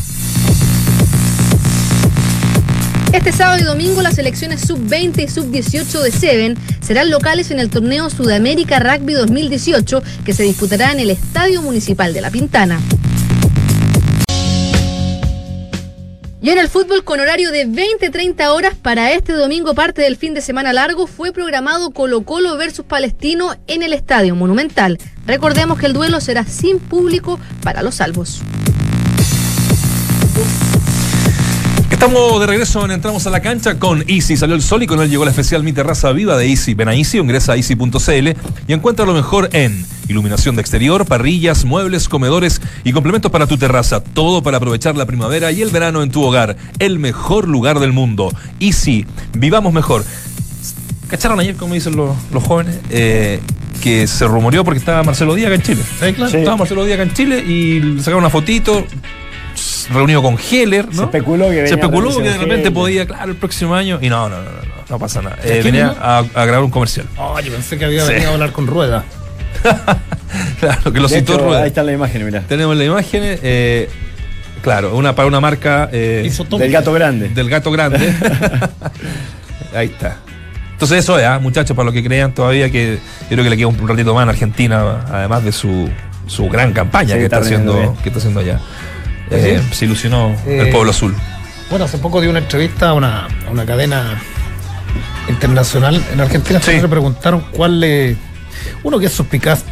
Este sábado y domingo las selecciones sub-20 y sub-18 de Seven serán locales en el torneo Sudamérica Rugby 2018 que se disputará en el Estadio Municipal de La Pintana. Y en el fútbol con horario de 20-30 horas para este domingo, parte del fin de semana largo, fue programado Colo Colo versus Palestino en el Estadio Monumental. Recordemos que el duelo será sin público para los salvos. Estamos de regreso en Entramos a la Cancha con Easy. Salió el sol y con él llegó la especial Mi Terraza Viva de Easy. Ven a Easy ingresa a easy.cl y encuentra lo mejor en iluminación de exterior, parrillas, muebles, comedores y complementos para tu terraza. Todo para aprovechar la primavera y el verano en tu hogar. El mejor lugar del mundo. Easy. Vivamos mejor. ¿Cacharon ayer, como dicen los, los jóvenes? Eh, que se rumoreó porque estaba Marcelo Díaz acá en Chile. Claro. Sí. Estaba Marcelo Díaz acá en Chile y sacaron una fotito reunido con Heller, ¿no? Se especuló que Se especuló que de repente Heller. podía, claro, el próximo año. Y no, no, no, no, no, no pasa nada. Eh, venía a, a grabar un comercial. Oh, yo pensé que había Sí. venido a hablar con Rueda. claro, que lo citó Rueda. ahí está la imagen, mirá. Tenemos la imagen, eh, claro, una para una marca eh. Del gato grande. del gato grande. Ahí está. Entonces eso es, ¿ah? muchachos, para los que crean todavía que yo creo que le queda un ratito más en Argentina, además de su, su gran campaña Sí, que, está haciendo, bien. que está haciendo allá. Eh, se ilusionó Eh, el pueblo azul. Bueno, hace poco dio una entrevista a una, a una cadena internacional en Argentina. Sí. Le preguntaron cuál le. Uno que es suspicaz,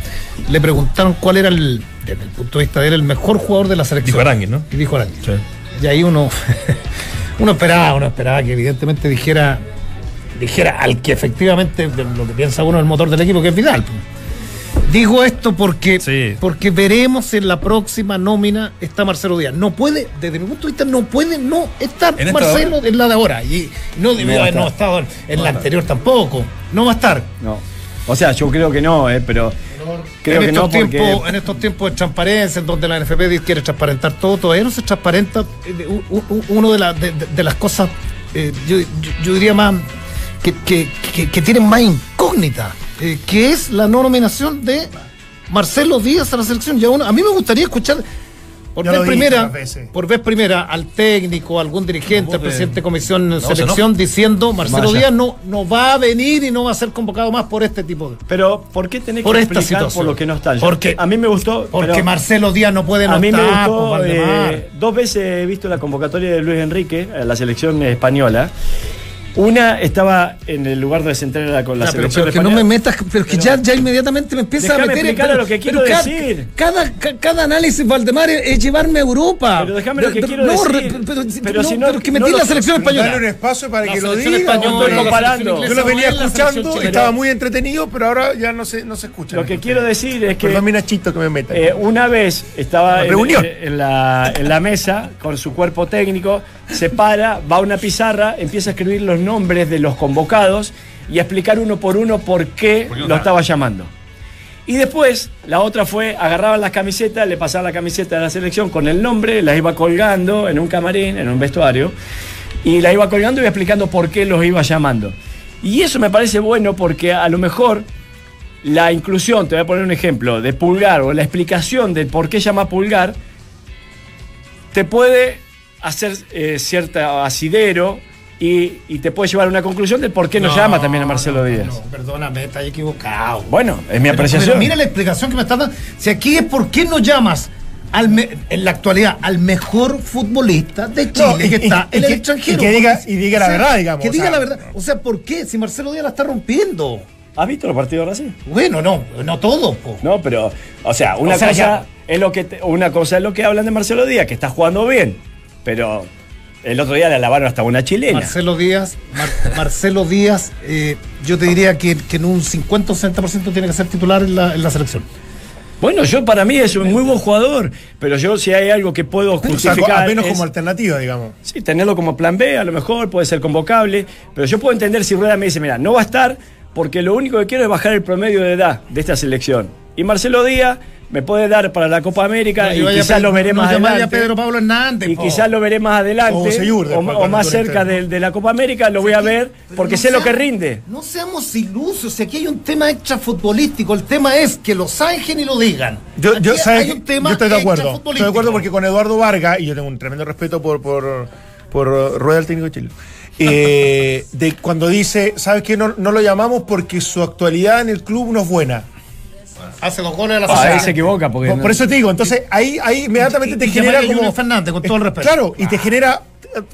le preguntaron cuál era el, desde el punto de vista de él, el mejor jugador de la selección. Dijo Arangui, ¿no? Y dijo Arangui. Sí. Y ahí uno, uno esperaba, uno esperaba que evidentemente dijera, dijera al que efectivamente lo que piensa uno el motor del equipo, que es Vidal. Digo esto porque, Sí. porque veremos en la próxima nómina está Marcelo Díaz. No puede, desde mi punto de vista, no puede no estar ¿En esta Marcelo en la de ahora. Y no debió No va a haber no estar. estado en, en la anterior tampoco. No va a estar. No. O sea, yo creo que no, eh, pero creo en, que no estos porque tiempos, en estos tiempos de transparencia, en donde la NFP quiere transparentar todo, todavía no se transparenta eh, uno de, la- de- de- de las cosas, eh, yo, yo- yo diría más, que, que, que- que tienen más incógnita, eh, que es la no nominación de Marcelo Díaz a la selección. Ya uno, a mí me gustaría escuchar por vez primera, por vez primera al técnico, a algún dirigente, al de- presidente de comisión se selección diciendo Marcelo Vaya. Díaz no, no va a venir y no va a ser convocado más por este tipo de pero ¿por qué tenés Por que esta explicar situación. por lo que no están? Yo- Porque- a mí me gustó Porque pero Marcelo Díaz no puede no a mí me gustó pues, eh, dos veces he visto la convocatoria de Luis Enrique a la selección española Una estaba en el lugar donde se entrena con la Ya, pero, selección pero que no española. me metas, pero que ya, ya inmediatamente me empieza a meter explicar pero- lo que quiero pero decir. Cada, ca- cada análisis, Valdemar, es, es llevarme a Europa. Pero déjame lo que Pero- quiero no, decir. pero, Pero no, si no- pero que no metí lo- la selección Dale un española. espacio para La que lo diga. española, comparando. Yo lo venía escuchando, estaba muy entretenido, pero ahora ya no se, no se escucha. Lo que quiero decir es que Perdón, mi Nachito, que me meta. eh, una vez estaba en, en- en en la mesa con su cuerpo técnico, se para, va a una pizarra, empieza a escribir los nombres de los convocados y a explicar uno por uno por qué ¿Por qué no lo estaba llamando. Y después, la otra fue, agarraban las camisetas, le pasaban la camiseta de la selección con el nombre, las iba colgando en un camarín, en un vestuario, y la iba colgando y iba explicando por qué los iba llamando. Y eso me parece bueno porque a lo mejor la inclusión, te voy a poner un ejemplo, de pulgar o la explicación de por qué llama pulgar, te puede hacer eh, cierto asidero y, y te puede llevar a una conclusión de por qué no, llama también a Marcelo no, Díaz. No, perdóname, estás equivocado. Bueno, es mi apreciación. pero mira la explicación que me estás dando. Si aquí es por qué no llamas al me- en la actualidad al mejor futbolista de Chile No, y- que está en el que- extranjero. y que diga- y diga la verdad, digamos, Que o diga sea, la verdad. O sea, ¿por qué? Si Marcelo Díaz la está rompiendo. ¿Has visto los partidos de Brasil? Bueno, no, no todo. po. No, pero, o sea, una O sea, cosa ya- es lo que te- una cosa es lo que hablan de Marcelo Díaz, que está jugando bien, pero el otro día le alabaron hasta una chilena. Marcelo Díaz, Mar- Marcelo Díaz, eh, yo te diría que, que en un 50 o 60% tiene que ser titular en la, en la selección. Bueno, yo para mí es un muy buen jugador, pero yo si hay algo que puedo O sea, justificar al menos es- como alternativa, digamos. Sí, tenerlo como plan B, a lo mejor puede ser convocable, pero yo puedo entender si Rueda me dice, mira, no va a estar porque lo único que quiero es bajar el promedio de edad de esta selección. Y Marcelo Díaz me puede dar para la Copa América y No quizás lo veré no más adelante. a Pedro Pablo Hernández. y po. quizás lo veré más adelante O después, más cerca de, de la Copa América lo voy a ver porque no sé lo que rinde. No seamos ilusos, si aquí hay un tema extra futbolístico, el tema es que lo zanjen y lo digan. Yo, yo, Aquí ¿sabes hay qué? un tema yo estoy de acuerdo. Estoy de acuerdo porque con Eduardo Vargas, y yo tengo un tremendo respeto por, por, por Rueda, el técnico de Chile, eh, de cuando dice, ¿sabes qué? No, no lo llamamos porque su actualidad en el club no es buena. Hace dos goles a la Ah, sociedad. ahí se equivoca porque Por, no- por eso te digo, entonces ahí, ahí inmediatamente Y- te y genera como. Junior Fernández, con todo el respeto. Claro, y te genera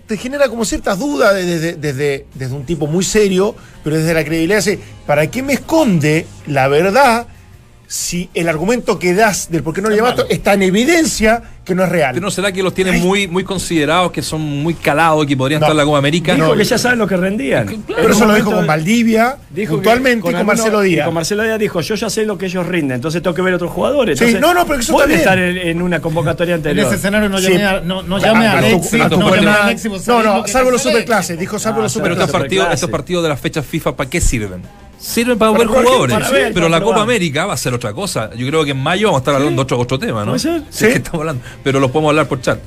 te genera como ciertas dudas desde, desde, desde- desde un tipo muy serio, pero desde la credibilidad. dice, ¿Para qué me esconde la verdad si el argumento que das del por qué no lo llamaste está en evidencia que no es real? ¿No será que los tienen muy, muy considerados, que son muy calados, que podrían No. estar en la Copa América? Dijo No, que ya saben lo que rendían. pero eso lo dijo con Valdivia, Dijo que puntualmente, y con algunos- Marcelo y Díaz. con Marcelo Díaz dijo, yo ya sé lo que ellos rinden, entonces tengo que ver otros jugadores. Sí, no, no, pero eso bien. estar en, en una convocatoria En anterior. ese escenario no Sí. llame a, no, no Ah, llame a a tu no llame cuenta. a Alexis. vos No, salvo los superclases, dijo salvo Ah, los Pero Pero estos superclase. partidos, estos partidos de las fechas FIFA, ¿para qué sirven? Sirven para, ver probar- jugadores. para ver, pero la Copa. América va a ser otra cosa. Yo creo que en mayo vamos a estar hablando de otro, otro tema, ¿no? Puede ser. Sí, que estamos hablando. Pero lo podemos hablar por chat.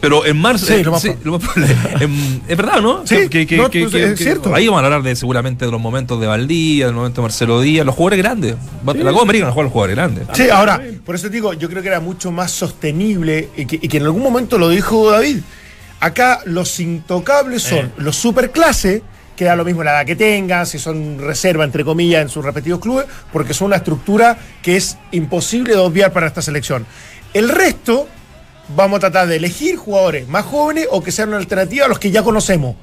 Pero en marzo. Sí, eh, lo más lo más probable. En- es verdad, ¿no? Sí, Que- que- no, que- pues, que- es que- cierto. Ahí vamos a hablar de, seguramente de los momentos de Valdía, del momento de Marcelo Díaz, los jugadores grandes. La Copa América van a jugar los jugadores grandes. Sí, ahora, por eso te digo, yo creo que era mucho más sostenible y que, y que en algún momento lo dijo David. Acá los intocables son los superclase, que da lo mismo la edad que tengan, si son reserva, entre comillas, en sus respectivos clubes, porque son una estructura que es imposible de obviar para esta selección. El resto, vamos a tratar de elegir jugadores más jóvenes o que sean una alternativa a los que ya conocemos.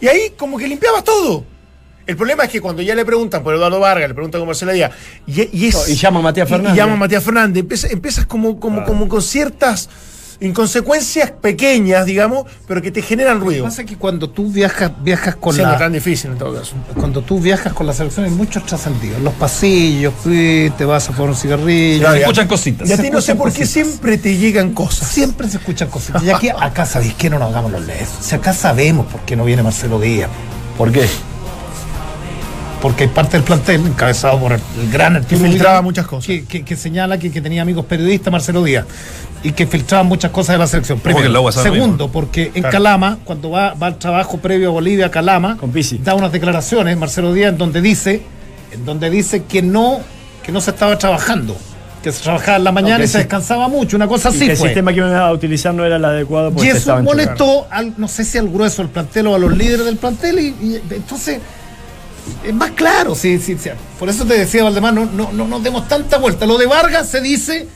Y ahí como que limpiabas todo. El problema es que cuando ya le preguntan por Eduardo Vargas, le preguntan por Marcelo Díaz, y, y es- Y llama a Matías Fernández. Y, llama a Matías Fernández. Empieza- empiezas como, como, como con ciertas inconsecuencias pequeñas, digamos, pero que te generan Lo que ruido. pasa es que cuando tú viajas, viajas con Siendo la, tan difícil en todo caso. cuando tú viajas con la selección hay muchos trascendidos. Los pasillos, te vas a poner un cigarrillo. Se escuchan cositas. Y a ti no sé por qué siempre te llegan cosas. Siempre se escuchan cositas. Y aquí, acá sabéis que no nos hagamos los lees. Si acá sabemos por qué no viene Marcelo Díaz. ¿Por qué? Porque hay parte del plantel, encabezado por el, gran Arturo filtraba Vidal, muchas cosas. Que, que- que señala que, que tenía amigos periodistas, Marcelo Díaz, y que filtraban muchas cosas de la selección. que Primero. Segundo, porque en Claro. Calama, cuando va, va al trabajo previo a Bolivia, Calama, Con da unas declaraciones, Marcelo Díaz, en donde dice, en donde dice que no, que no se estaba trabajando, que se trabajaba en la mañana que y se sí. descansaba mucho, una cosa Y así que el fue. sistema que iban a utilizar no era el adecuado porque Y eso molestó, al, no sé si al grueso del plantel o a los líderes del plantel, y, y entonces es más claro. Sí, sí, sí. Por eso te decía, Valdemar, no, no, no nos demos tanta vuelta. Lo de Vargas se dice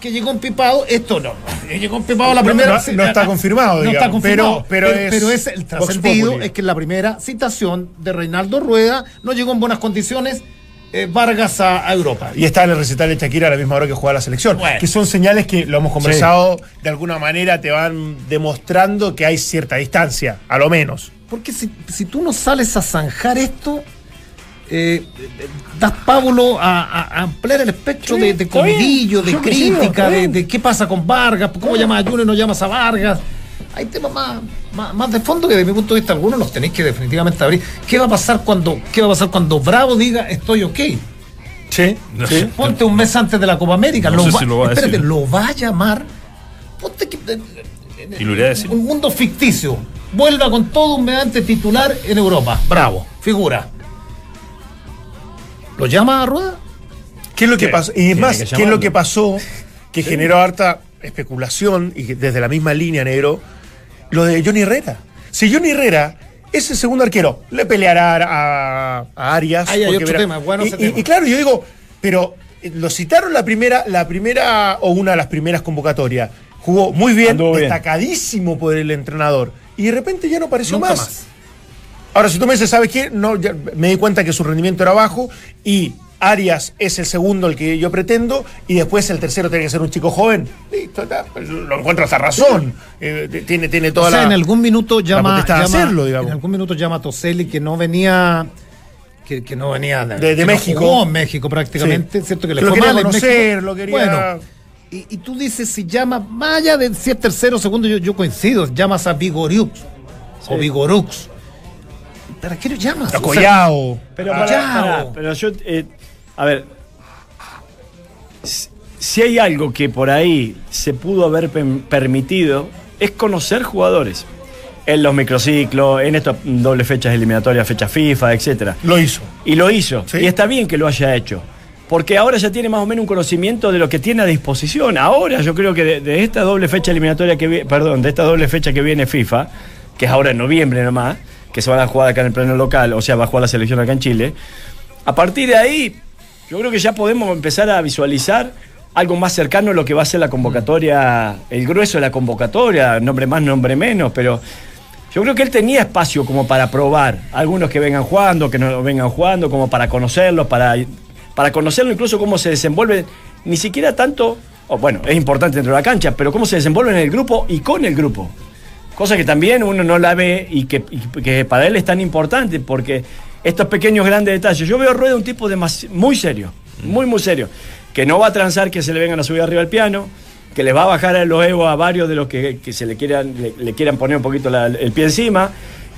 que llegó empipado, esto no. Llegó empipado la No, primera. no- no está confirmado, No digamos, está confirmado. pero- pero es es el trascendido es que en la primera citación de Reinaldo Rueda no llegó en buenas condiciones eh, Vargas a, a Europa. Y está en el recital de Shakira a la misma hora que juega la selección. Bueno. Que son señales que, lo hemos conversado, de alguna manera te van demostrando que hay cierta distancia, a lo menos. Porque si, si tú no sales a zanjar esto, eh, das pábulo a, a- a ampliar el espectro Sí, de, de está bien. comidillo, de crítica, de, qué pasa con Vargas, cómo llamas a Junior y no llamas a Vargas. Hay temas más, más, más de fondo que desde mi punto de vista algunos los tenéis que definitivamente abrir. ¿Qué va a pasar cuando, qué va a pasar cuando Bravo diga estoy ok? Sí. No sí. sé. Ponte un mes antes de la Copa América. No sé va, si lo va a espérate, decir. lo va a llamar. Ponte que, Y lo iría a decir. un mundo ficticio. Vuelva con todo un mediante titular en Europa. Bravo, figura. ¿Lo llama a Rueda? ¿Qué es lo que pasó? Y es más, ¿qué es lo que pasó? Que generó harta especulación y que desde la misma línea, negro, lo de Johnny Herrera. Si Johnny Herrera es el segundo arquero, le peleará a, a Arias. Ahí hay otro tema, bueno y, ese y- tema. y claro, yo digo, pero eh, lo citaron la primera, la primera o una de las primeras convocatorias. Jugó muy bien, Anduvo bien. destacadísimo por el entrenador. Y de repente ya no apareció Nunca más. más. Ahora, si tú me dices, ¿sabes qué? No, ya me di cuenta que su rendimiento era bajo y Arias es el segundo, el que yo pretendo, y después el tercero tiene que ser un chico joven. Listo, está, lo encuentro hasta razón. Eh, tiene, tiene toda o sea, la. en algún minuto llama, llama- hacerlo, digamos. en algún minuto llama a Toselli que no venía que, que no venía De- de que no México. jugó México prácticamente, Sí. cierto que le lo fue quería mal conocer, México. lo quería- Bueno, y, y tú dices si llama, más allá de si es tercero, segundo, yo, yo coincido, llamas a Vigoriux o Vigorux. ¿Para qué lo llamas? O sea. Pero, Ah, para- para, pero yo, eh, a ver, si- hay algo que por ahí se pudo haber permitido, es conocer jugadores. En los microciclos, en estas dobles fechas eliminatorias, fecha FIFA, etcétera. Lo hizo. Y lo hizo. Sí. Y está bien que lo haya hecho. Porque ahora ya tiene más o menos un conocimiento de lo que tiene a disposición. Ahora yo creo que de, de esta doble fecha eliminatoria que viene, perdón, de esta doble fecha que viene FIFA, que es ahora en noviembre nomás, que se van a jugar acá en el plano local, o sea, va a jugar la selección acá en Chile. A partir de ahí, yo creo que ya podemos empezar a visualizar algo más cercano a lo que va a ser la convocatoria, el grueso de la convocatoria, nombre más, nombre menos, pero yo creo que él tenía espacio como para probar, algunos que vengan jugando, que no vengan jugando, como para conocerlos, para, para conocerlo incluso cómo se desenvuelve, ni siquiera tanto, o bueno, es importante dentro de la cancha, pero cómo se desenvuelve en el grupo y con el grupo. Cosa que también uno no la ve y que, y que para él es tan importante porque estos pequeños grandes detalles. Yo veo a Rueda un tipo demasi- muy serio, muy, muy serio, que no va a transar que se le vengan a subir arriba al piano, que le va a bajar a los egos a varios de los que, que se le quieran, le, le quieran poner un poquito la- el pie encima,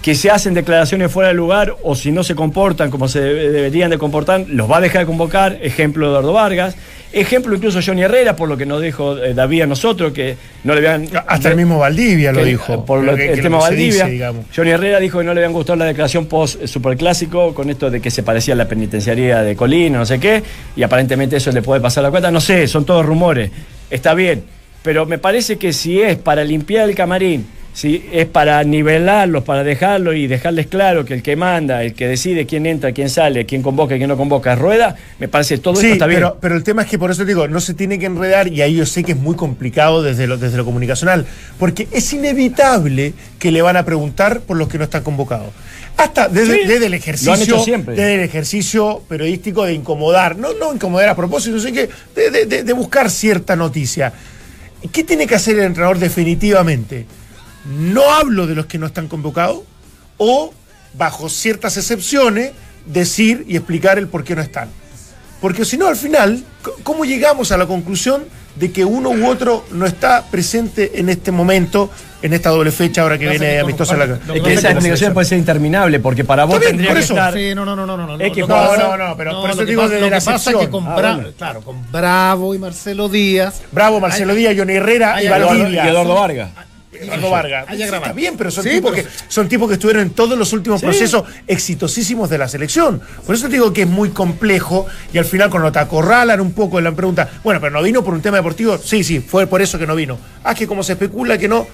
que se hacen declaraciones fuera de lugar o si no se comportan como se debe- deberían de comportar, los va a dejar de convocar, ejemplo Eduardo Vargas, ejemplo incluso Johnny Herrera, por lo que nos dijo eh, David a nosotros, que no le habían... Hasta el mismo Valdivia lo que- dijo. Por lo- Que- el tema Valdivia. dice. Johnny Herrera dijo que no le habían gustado la declaración post eh, superclásico con esto de que se parecía a la penitenciaría de Colina, no sé qué, y aparentemente eso le puede pasar la cuenta. No sé, son todos rumores. Está bien, pero me parece que si es para limpiar el camarín, si es para nivelarlos, para dejarlo y dejarles claro que el que manda, el que decide quién entra, quién sale, quién convoca y quién no convoca rueda, me parece que todo Sí, esto está bien. pero, pero el tema es que por eso digo, no se tiene que enredar y ahí yo sé que es muy complicado desde lo, desde lo comunicacional, porque es inevitable que le van a preguntar por los que no están convocados. Hasta desde, Sí, desde el lo han ejercicio, hecho siempre. desde el ejercicio periodístico de incomodar, no, no incomodar a propósito, sino que de- de buscar cierta noticia. ¿Qué tiene que hacer el entrenador definitivamente? No hablo de los que no están convocados o, bajo ciertas excepciones, decir y explicar el por qué no están. Porque si no, al final, ¿cómo llegamos a la conclusión de que uno u otro no está presente en este momento, en esta doble fecha ahora que viene amistosa la Es que esa explicación puede ser interminable, porque para vos Está bien, tendría por que eso. estar... Sí, no, no, no, no, no. no, Es que lo no, pasa- no, no, pero por eso digo de lo la que pasa que con, Ah, claro, con Bravo y Marcelo Díaz. Bravo, Marcelo Hay- Díaz, Johnny Herrera hay y Valdivia. y Eduardo Vargas. Eduardo Vargas. Agravante. Está bien, pero son, Sí, tipos pero- que, son tipos que estuvieron en todos los últimos procesos exitosísimos de la selección. Por eso te digo que es muy complejo y al final cuando te acorralan un poco en la pregunta, bueno, pero no vino por un tema deportivo, sí, sí, fue por eso que no vino. Ah, que como se especula que no.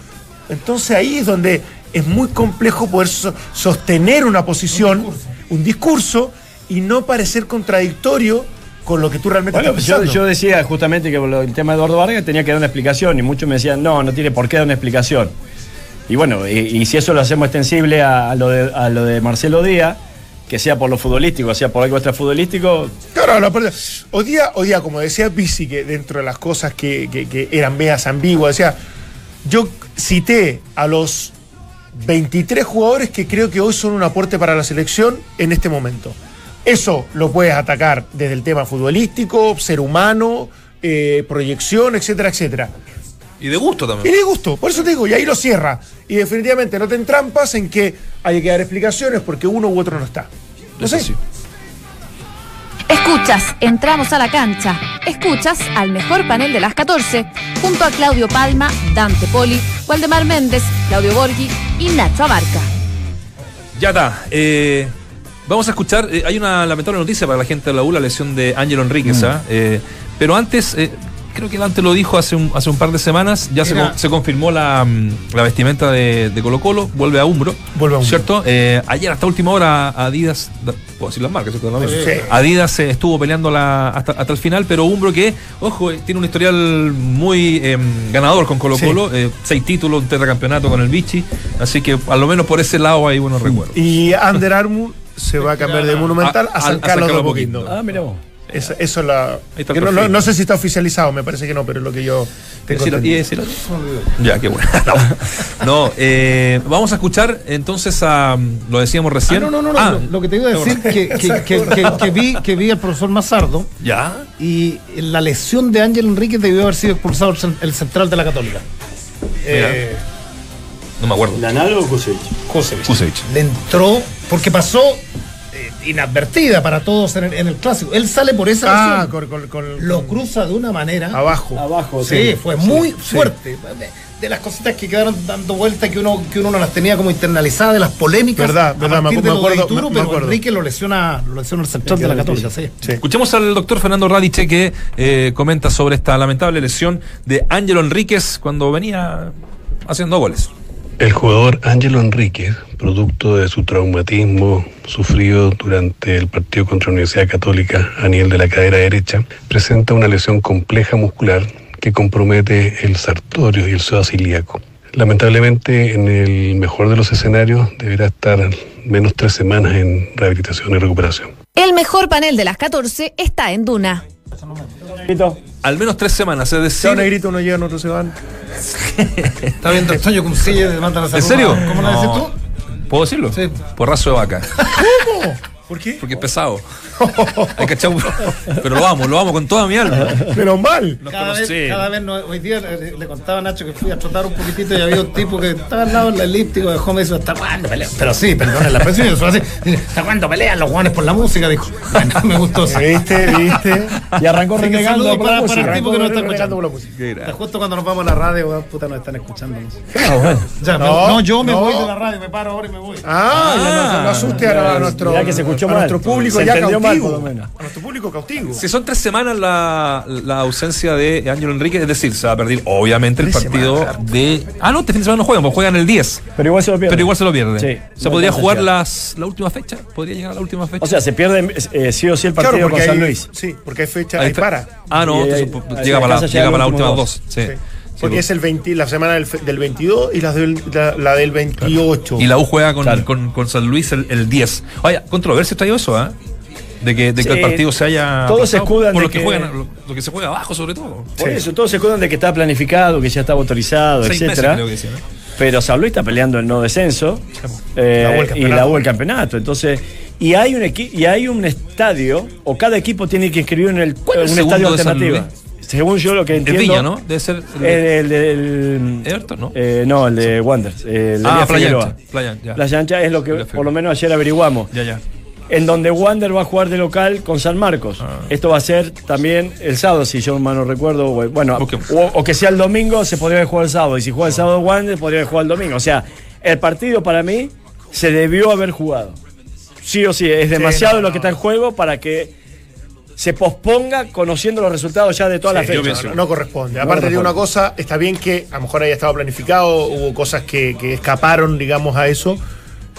Entonces ahí es donde es muy complejo poder so- sostener una posición, un discurso, y no parecer contradictorio con lo que tú realmente Bueno, estás yo, pensando. yo decía justamente que el tema de Eduardo Vargas tenía que dar una explicación y muchos me decían, no, no tiene por qué dar una explicación. Y bueno, y, y si eso lo hacemos extensible a, a lo de, a lo de Marcelo Díaz, que sea por lo futbolístico, sea por algo extrafutbolístico, Claro, hoy día, hoy día, como decía Pisi, que dentro de las cosas que, que- que eran veas ambiguas, decía, yo cité a los 23 jugadores que creo que hoy son un aporte para la selección en este momento. Eso lo puedes atacar desde el tema futbolístico, ser humano, eh, proyección, etcétera, etcétera. Y de gusto Y también. de gusto, por eso te digo, y ahí lo cierra. Y definitivamente no te entrampas en que hay que dar explicaciones porque uno u otro no está. No Eso sé. sí. Escuchas, entramos a la cancha. Escuchas al mejor panel de las 14, junto a Claudio Palma, Dante Poli, Waldemar Méndez, Claudio Borghi y Nacho Abarca. Ya está. eh, vamos a escuchar. eh, hay una lamentable noticia para la gente de la U, la lesión de Ángelo Enríquez. ¿ah? Eh, pero antes, eh, creo que Dante lo dijo hace un, hace un par de semanas. Ya se, Mira. con- se confirmó la, mm, la vestimenta de, de Colo Colo. Vuelve a Umbro. Vuelve a Umbro. ¿Cierto? Eh, ayer, hasta última hora, Adidas. da- Puedo decir las marcas, ¿cierto? Sí. Adidas eh, estuvo peleando la, hasta, hasta el final, pero Umbro que, ojo, eh, tiene un historial muy eh, ganador con Colo Colo. eh, seis títulos, un tetracampeonato con el Vichy. Así que, al lo menos por ese lado, hay buenos recuerdos. Y Under Armour se va a cambiar de Monumental A- a, a- San Carlos de Apoquindo. Ah, mira vos. Eso, eso es la. No, no- perfil. no sé si está oficializado, me parece que no, pero es lo que yo tengo Sí, lo- entendido. y Ya, qué bueno. No, eh, vamos a escuchar entonces a. Lo decíamos Ah, recién. no, no, no, no, Ah, lo, lo que te iba a decir que, que, que, que- que vi, que vi al profesor Mazardo Ya. y la lesión de Ángel Enríquez debió haber sido expulsado el central de la Católica. Eh, No me acuerdo. ¿Lanalo o Kusevich? Kusevich. Kusevich. Le entró porque pasó eh, inadvertida para todos en el, en el clásico. Él sale por esa Ah, lesión, con, con- con- lo con- cruza de una manera. abajo. Abajo, Sí, fue muy sí. fuerte. De, de las cositas que quedaron dando vuelta que uno, que uno no las tenía como internalizadas, de las polémicas. Verdad, verdad, me- acuerdo, me- me pero acuerdo. Enrique lo lesiona, lo lesiona el central de la Católica, sí. Sí. Escuchemos al doctor Fernando Radiche que eh, comenta sobre esta lamentable lesión de Ángelo Enríquez cuando venía haciendo goles. El jugador Ángelo Enríquez, producto de su traumatismo sufrido durante el partido contra la Universidad Católica a nivel de la cadera derecha, presenta una lesión compleja muscular que compromete el sartorio y el psoas ilíaco. Lamentablemente, en el mejor de los escenarios, deberá estar menos tres semanas en rehabilitación y recuperación. El mejor panel de las 14 está en Duna. Al menos tres semanas, es decir. un negrito uno llega, otros se van. Está viendo el sueño con silla de manda la salud. ¿En serio? ¿Cómo lo No. decís tú? ¿Puedo decirlo? Sí. Por raso de vaca. ¿Cómo? ¿Por qué? Porque es pesado. Hay que echar un- Pero lo amo, lo amo con toda mi alma. Menos mal. Nos Cada vez, conocí. cada vez no- hoy día le, le contaba a Nacho que fui a trotar un poquitito y había un tipo que estaba al lado del elíptico de Home y dijo, ¿hasta cuándo pelean? Pero sí, perdón la expresión, yo así, ¿hasta cuándo pelean los guanes por la música? Dijo, bueno, me gustó. eso. ¿Viste? ¿Viste? y arrancó que renegando por la para, para el tipo que nos está escuchando. por la música. Justo cuando nos vamos a la radio, weón, puta, nos están escuchando. Ah, bueno. Ya, me- No, yo me no. voy de la radio, me paro ahora y me voy. Ah, ya no, no asuste a, a nuestro, Mirá que se escuchó a mal. nuestro público Se ya entendió mal, cautivo. por lo menos. A nuestro público cautivo. Si son tres semanas la, la ausencia de Ángelo Enrique, es decir, se va a perder obviamente el partido semanas, de. Ah, no, este fin de semana no juegan, porque juegan el 10. Pero igual se lo pierde. Pero igual se lo pierde. Sí, ¿Se no podría jugar las, la última fecha? ¿Podría llegar a la última fecha? O sea, se pierde eh, sí o sí el Claro, partido porque con San hay, Luis. sí, porque hay fecha, hay para. Ah, no, Y entonces llega para, llega para las últimas últimos dos. Sí. Sí, Porque es el 20, la semana del, fe- del 22 y la del, la, la del 28. Y la U juega con, Claro. con, con San Luis el, el 10. Oye, controversia traído eso, ¿ah? De que, de que Sí, el partido se haya. todos se escudan Por de lo que, que- juegan, lo, lo que se juega abajo, sobre todo. Por Sí. eso, todos se acuerdan de que estaba planificado, que ya estaba autorizado, etcétera. Pero San Luis está peleando el no descenso eh, La U el y campeonato. la U el campeonato. Entonces, y hay un y hay un estadio, o cada equipo tiene que inscribir en el, ¿Cuál es un el estadio segundo de San alternativo. Según yo lo que entiendo. Villa, ¿no? Debe ser. el- El, el. Everton, ¿no? eh, no, el de Wanderers. eh, El ah, Playa. Ancha. Playa Ancha, es lo que por lo menos ayer averiguamos. Ya, ya. En donde Wander va a jugar de local con San Marcos. Ah. Esto va a ser también el sábado, si yo mal no recuerdo. Bueno, o, o que sea el domingo, se podría haber jugado el sábado. Y si juega el sábado Wander, podría haber jugado el domingo. O sea, el partido para mí se debió haber jugado. Sí o sí, es demasiado no, lo que está en juego para que se posponga conociendo los resultados ya de todas las Sí, fechas. no, no, no corresponde. No Aparte de una cosa, está bien que a lo mejor haya estado planificado, hubo cosas que, que escaparon, digamos, a eso.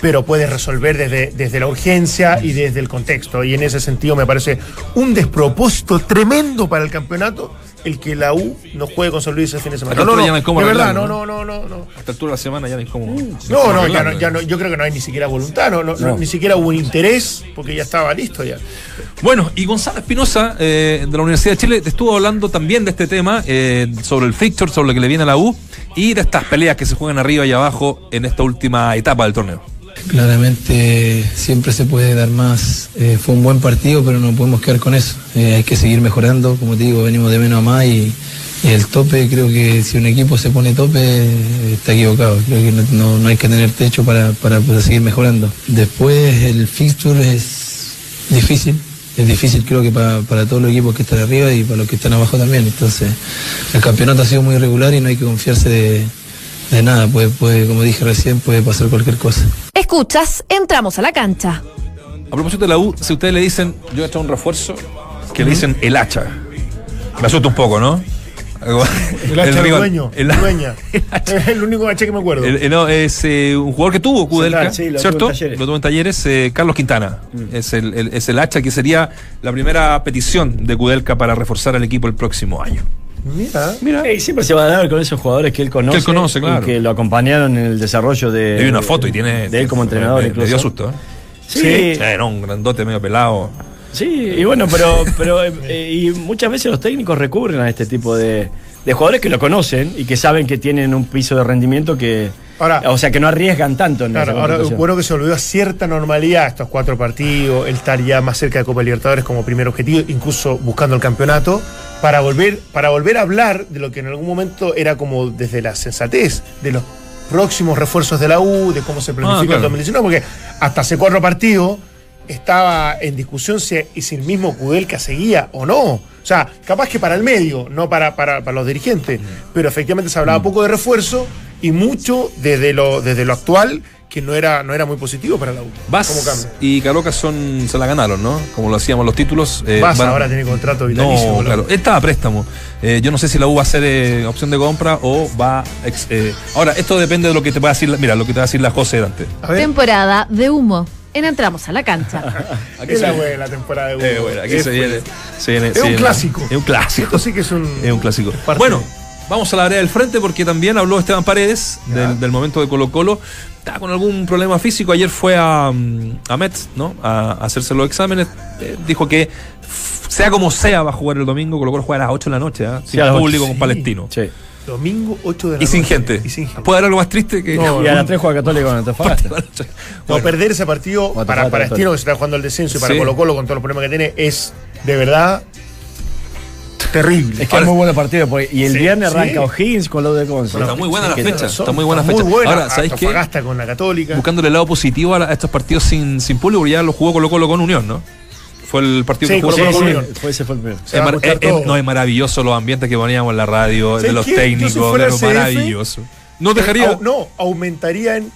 pero puede resolver desde, desde la urgencia y desde el contexto. Y en ese sentido me parece un despropósito tremendo para el campeonato el que la U no juegue con San Luis el fin de semana. A esta altura ya no cómo de verdad, no, no, no, no, no. A esta altura de la semana ya no hay como. No, no, ya no, ya no, yo creo que no hay ni siquiera voluntad, no, no, no, ni siquiera hubo un interés, porque ya estaba listo ya. Bueno, y Gonzalo Espinosa, eh, de la Universidad de Chile, te estuvo hablando también de este tema, eh, sobre el fixture, sobre lo que le viene a la U y de estas peleas que se juegan arriba y abajo en esta última etapa del torneo. Claramente siempre se puede dar más. Eh, fue un buen partido, pero no podemos quedar con eso. Eh, hay que seguir mejorando. Como te digo, venimos de menos a más y, el tope, creo que si un equipo se pone tope, está equivocado. Creo que no, no- hay que tener techo para, para seguir mejorando. Después el fixture es difícil. Es difícil creo que para, para todos los equipos que están arriba y para los que están abajo también. Entonces el campeonato ha sido muy irregular y no hay que confiarse de, de nada. Puede, puede, como dije recién, puede pasar cualquier cosa. Escuchas, entramos a la cancha. A propósito de la U, si ustedes le dicen, yo he hecho un refuerzo, que le dicen el hacha. Me asusta un poco, ¿no? El hacha del rival- dueño, el- el dueña. Es el único hacha que me acuerdo. el- el- no, es eh, un jugador que tuvo Kudelka, sí, lo ¿cierto? tuvo en Talleres. Lo tuvo en talleres, eh, Carlos Quintana. Es, el, el- es el hacha que sería la primera petición de Kudelka para reforzar al equipo el próximo año. Mira. Mira, Eh, siempre se va a dar con esos jugadores que él conoce. Que él conoce, claro. Y que lo acompañaron en el desarrollo de. hay una foto y tiene. De él como entrenador, me, me incluso. dio susto, ¿eh? Sí, Sí, era un grandote medio pelado. sí, y bueno, pero, pero eh, y muchas veces los técnicos recurren a este tipo de, de jugadores que lo conocen y que saben que tienen un piso de rendimiento que. Ahora- o sea, que no arriesgan tanto en Claro, ahora bueno que se volvió a cierta normalidad estos cuatro partidos, el estar ya más cerca de Copa Libertadores como primer objetivo, incluso buscando el campeonato, para volver, para volver a hablar de lo que en algún momento era como desde la sensatez, de los próximos refuerzos de la U, de cómo se planifica Ah, claro. el 2019, porque hasta hace cuatro partidos estaba en discusión si, y si el mismo Kudelka seguía o no. O sea, capaz que para el medio, no para, para, para los dirigentes. Pero efectivamente se hablaba poco de refuerzo y mucho desde lo, desde lo actual, que no era, no era muy positivo para la U. ¿Cómo Vaz cambia? y Caroca son, se la ganaron, ¿no? Como lo hacíamos los títulos. eh, van- ahora tiene contrato vitalicio. No, claro. Él estaba a préstamo. Eh, yo no sé si la U va a ser eh, opción de compra o va. ex- eh, ahora, esto depende de lo que te va a decir. la- Mira, lo que te va a decir la José ver, Temporada de humo. En entramos a la cancha. Aquí la temporada de U. eh, bueno, aquí Es se viene, se viene- Es se un viene- clásico. Es un clásico. Esto sí que es un. Es un clásico. parte Bueno, vamos a la área del frente porque también habló Esteban Paredes del, del momento de Colo Colo. Está con algún problema físico. Ayer fue a, mm, a Metz, ¿no? A, a hacerse los exámenes. Eh, dijo que sea como sea va a jugar el domingo. Colo Colo juega a las 8 de la noche, ¿ah? Sí, sin público, con palestino. Sí. Domingo 8 de la Y sin noche. gente. Y sin gente. ¿Puede haber algo más triste que No, Y a las 3 juega Católico con Antofagasta. No, Bueno, perder ese partido para, falta para todo. Estino, que se está jugando el descenso, y para Sí. Colo Colo, con todos los problemas que tiene, es de verdad terrible. Es que Ahora- es muy bueno partido. porque- y el Sí, viernes sí. arranca O'Higgins con lo de Conce. Está muy buena la fecha. Son- Está muy buena está fecha. Muy buena. Ahora, ¿sabéis qué? Con la Católica. Buscándole el lado positivo a, la- a estos partidos sin, sin público, porque ya lo jugó Colo Colo con Unión, ¿no? Fue el partido Sí, que jugó sí, Colo sí. Colo con Unión. Fue, ese fue el Es, mar- no, es maravilloso los ambientes que poníamos en la radio, de ¿Sabes los qué? Técnicos, CF, maravilloso. No dejaría. Au- no, aumentaría en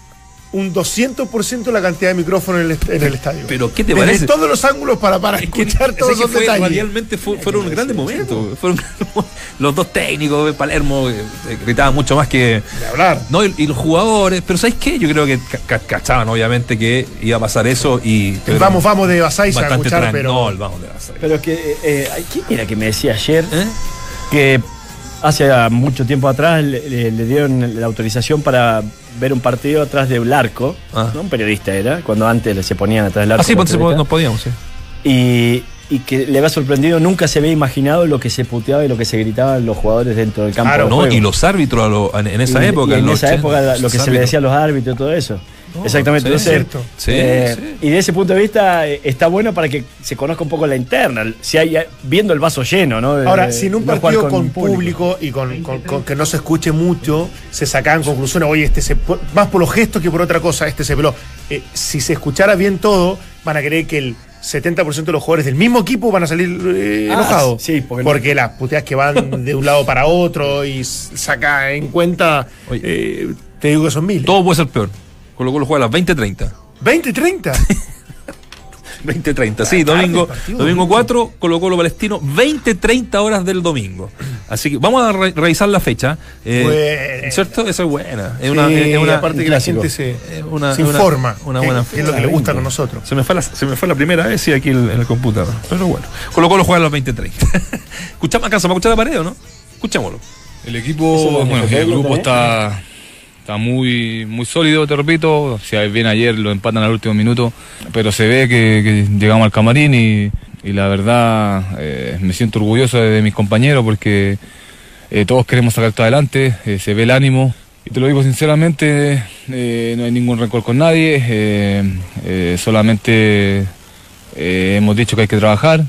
un 200% la cantidad de micrófonos en el, est- en el estadio. Pero, ¿qué te Desde parece? todos los ángulos para, para Es que- escuchar es todos que fue- detalles. Radialmente fue- fueron grandes momentos. Fueron los dos técnicos de Palermo eh, eh, gritaban mucho más que. De hablar. No, y, y los jugadores. Pero ¿sabes qué? Yo creo que ca- ca- cachaban, obviamente, que iba a pasar eso y. El vamos, vamos de va a escuchar, tran- pero. No, el vamos de Basay. Pero es que, eh, eh, ¿quién era que me decía ayer ¿Eh? que hace mucho tiempo atrás le, le- le dieron la autorización para ver un partido atrás de un arco? Ah. ¿no? Un periodista era, cuando antes se ponían atrás del arco. Ah, sí, los pues, periodistas. no podíamos, sí. y, y que le había sorprendido, nunca se había imaginado lo que se puteaba y lo que se gritaban los jugadores dentro del campo. Claro, de No, juego. y los árbitros a lo- en, en esa Y- época. y en esa 80, época lo que se le decía a los árbitros y todo eso. Exactamente. sí, entonces, cierto. Sí, eh, sí. Y de ese punto de vista eh, está bueno para que se conozca un poco la interna, si hay viendo el vaso lleno, ¿no? De- Ahora, si en un no partido con, público, y con, con- con que no se escuche mucho, se sacaban conclusiones, oye, este se, más por los gestos que por otra cosa, este se peló. Eh, si se escuchara bien todo, van a creer que el 70% de los jugadores del mismo equipo van a salir eh, Ah, enojados. sí, porque no- las puteas que van de un lado para otro y saca en cuenta, Oye. eh, te digo que son miles. Todo puede ser peor. Colo Colo juega a las 20.30. 20, 30. 20.30, sí, domingo, domingo domingo. 4, Colo Colo Palestino, 20.30 horas del domingo. Así que vamos a re- revisar la fecha. Eh, Buena. ¿Cierto? Esa es buena. Es Sí, una, es un que la clásico. gente se, es una- se una- informa. una buena que es lo que le gusta con nosotros. Se me fue la, se me fue la primera vez sí, aquí en, en el computador. Pero bueno. Colo Colo juega a los 20-30. Escuchamos, ¿alcanzamos a escuchar la pared o no? Escuchémoslo. El equipo, es bueno, el grupo también. está, está muy, muy sólido, te repito. Si bien ayer lo empatan al último minuto, pero se ve que, llegamos al camarín y, la verdad eh, me siento orgulloso de, mis compañeros porque eh, todos queremos sacar esto adelante, eh, se ve el ánimo. Y te lo digo sinceramente, eh, no hay ningún rencor con nadie, solamente hemos dicho que hay que trabajar,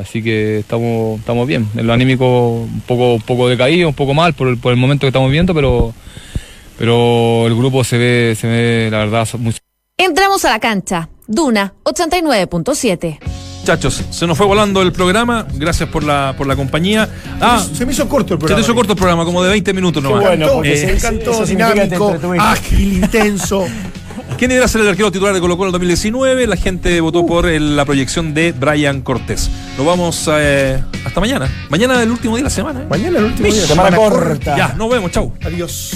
así que estamos, estamos bien. En lo anímico un poco, un poco decaído, un poco mal por el, por el momento que estamos viendo, pero, pero el grupo se ve, se ve la verdad, muy Entramos a la cancha. Duna 89.7. Muchachos, se nos fue volando el programa. Gracias por la, por la compañía. Ah, se me hizo corto el se programa. te hizo corto el programa, como de 20 minutos Qué nomás. bueno, porque me se- encantó, dinámico, ágil, intenso. ¿Quién debería ser el arquero titular de Colo Colo en 2019? La gente votó por el- la proyección de Brian Cortés. Nos vamos eh, hasta mañana. Mañana es el último día de la semana. ¿eh? Mañana el último día. Semana corta. Ya, nos vemos, chau. Adiós.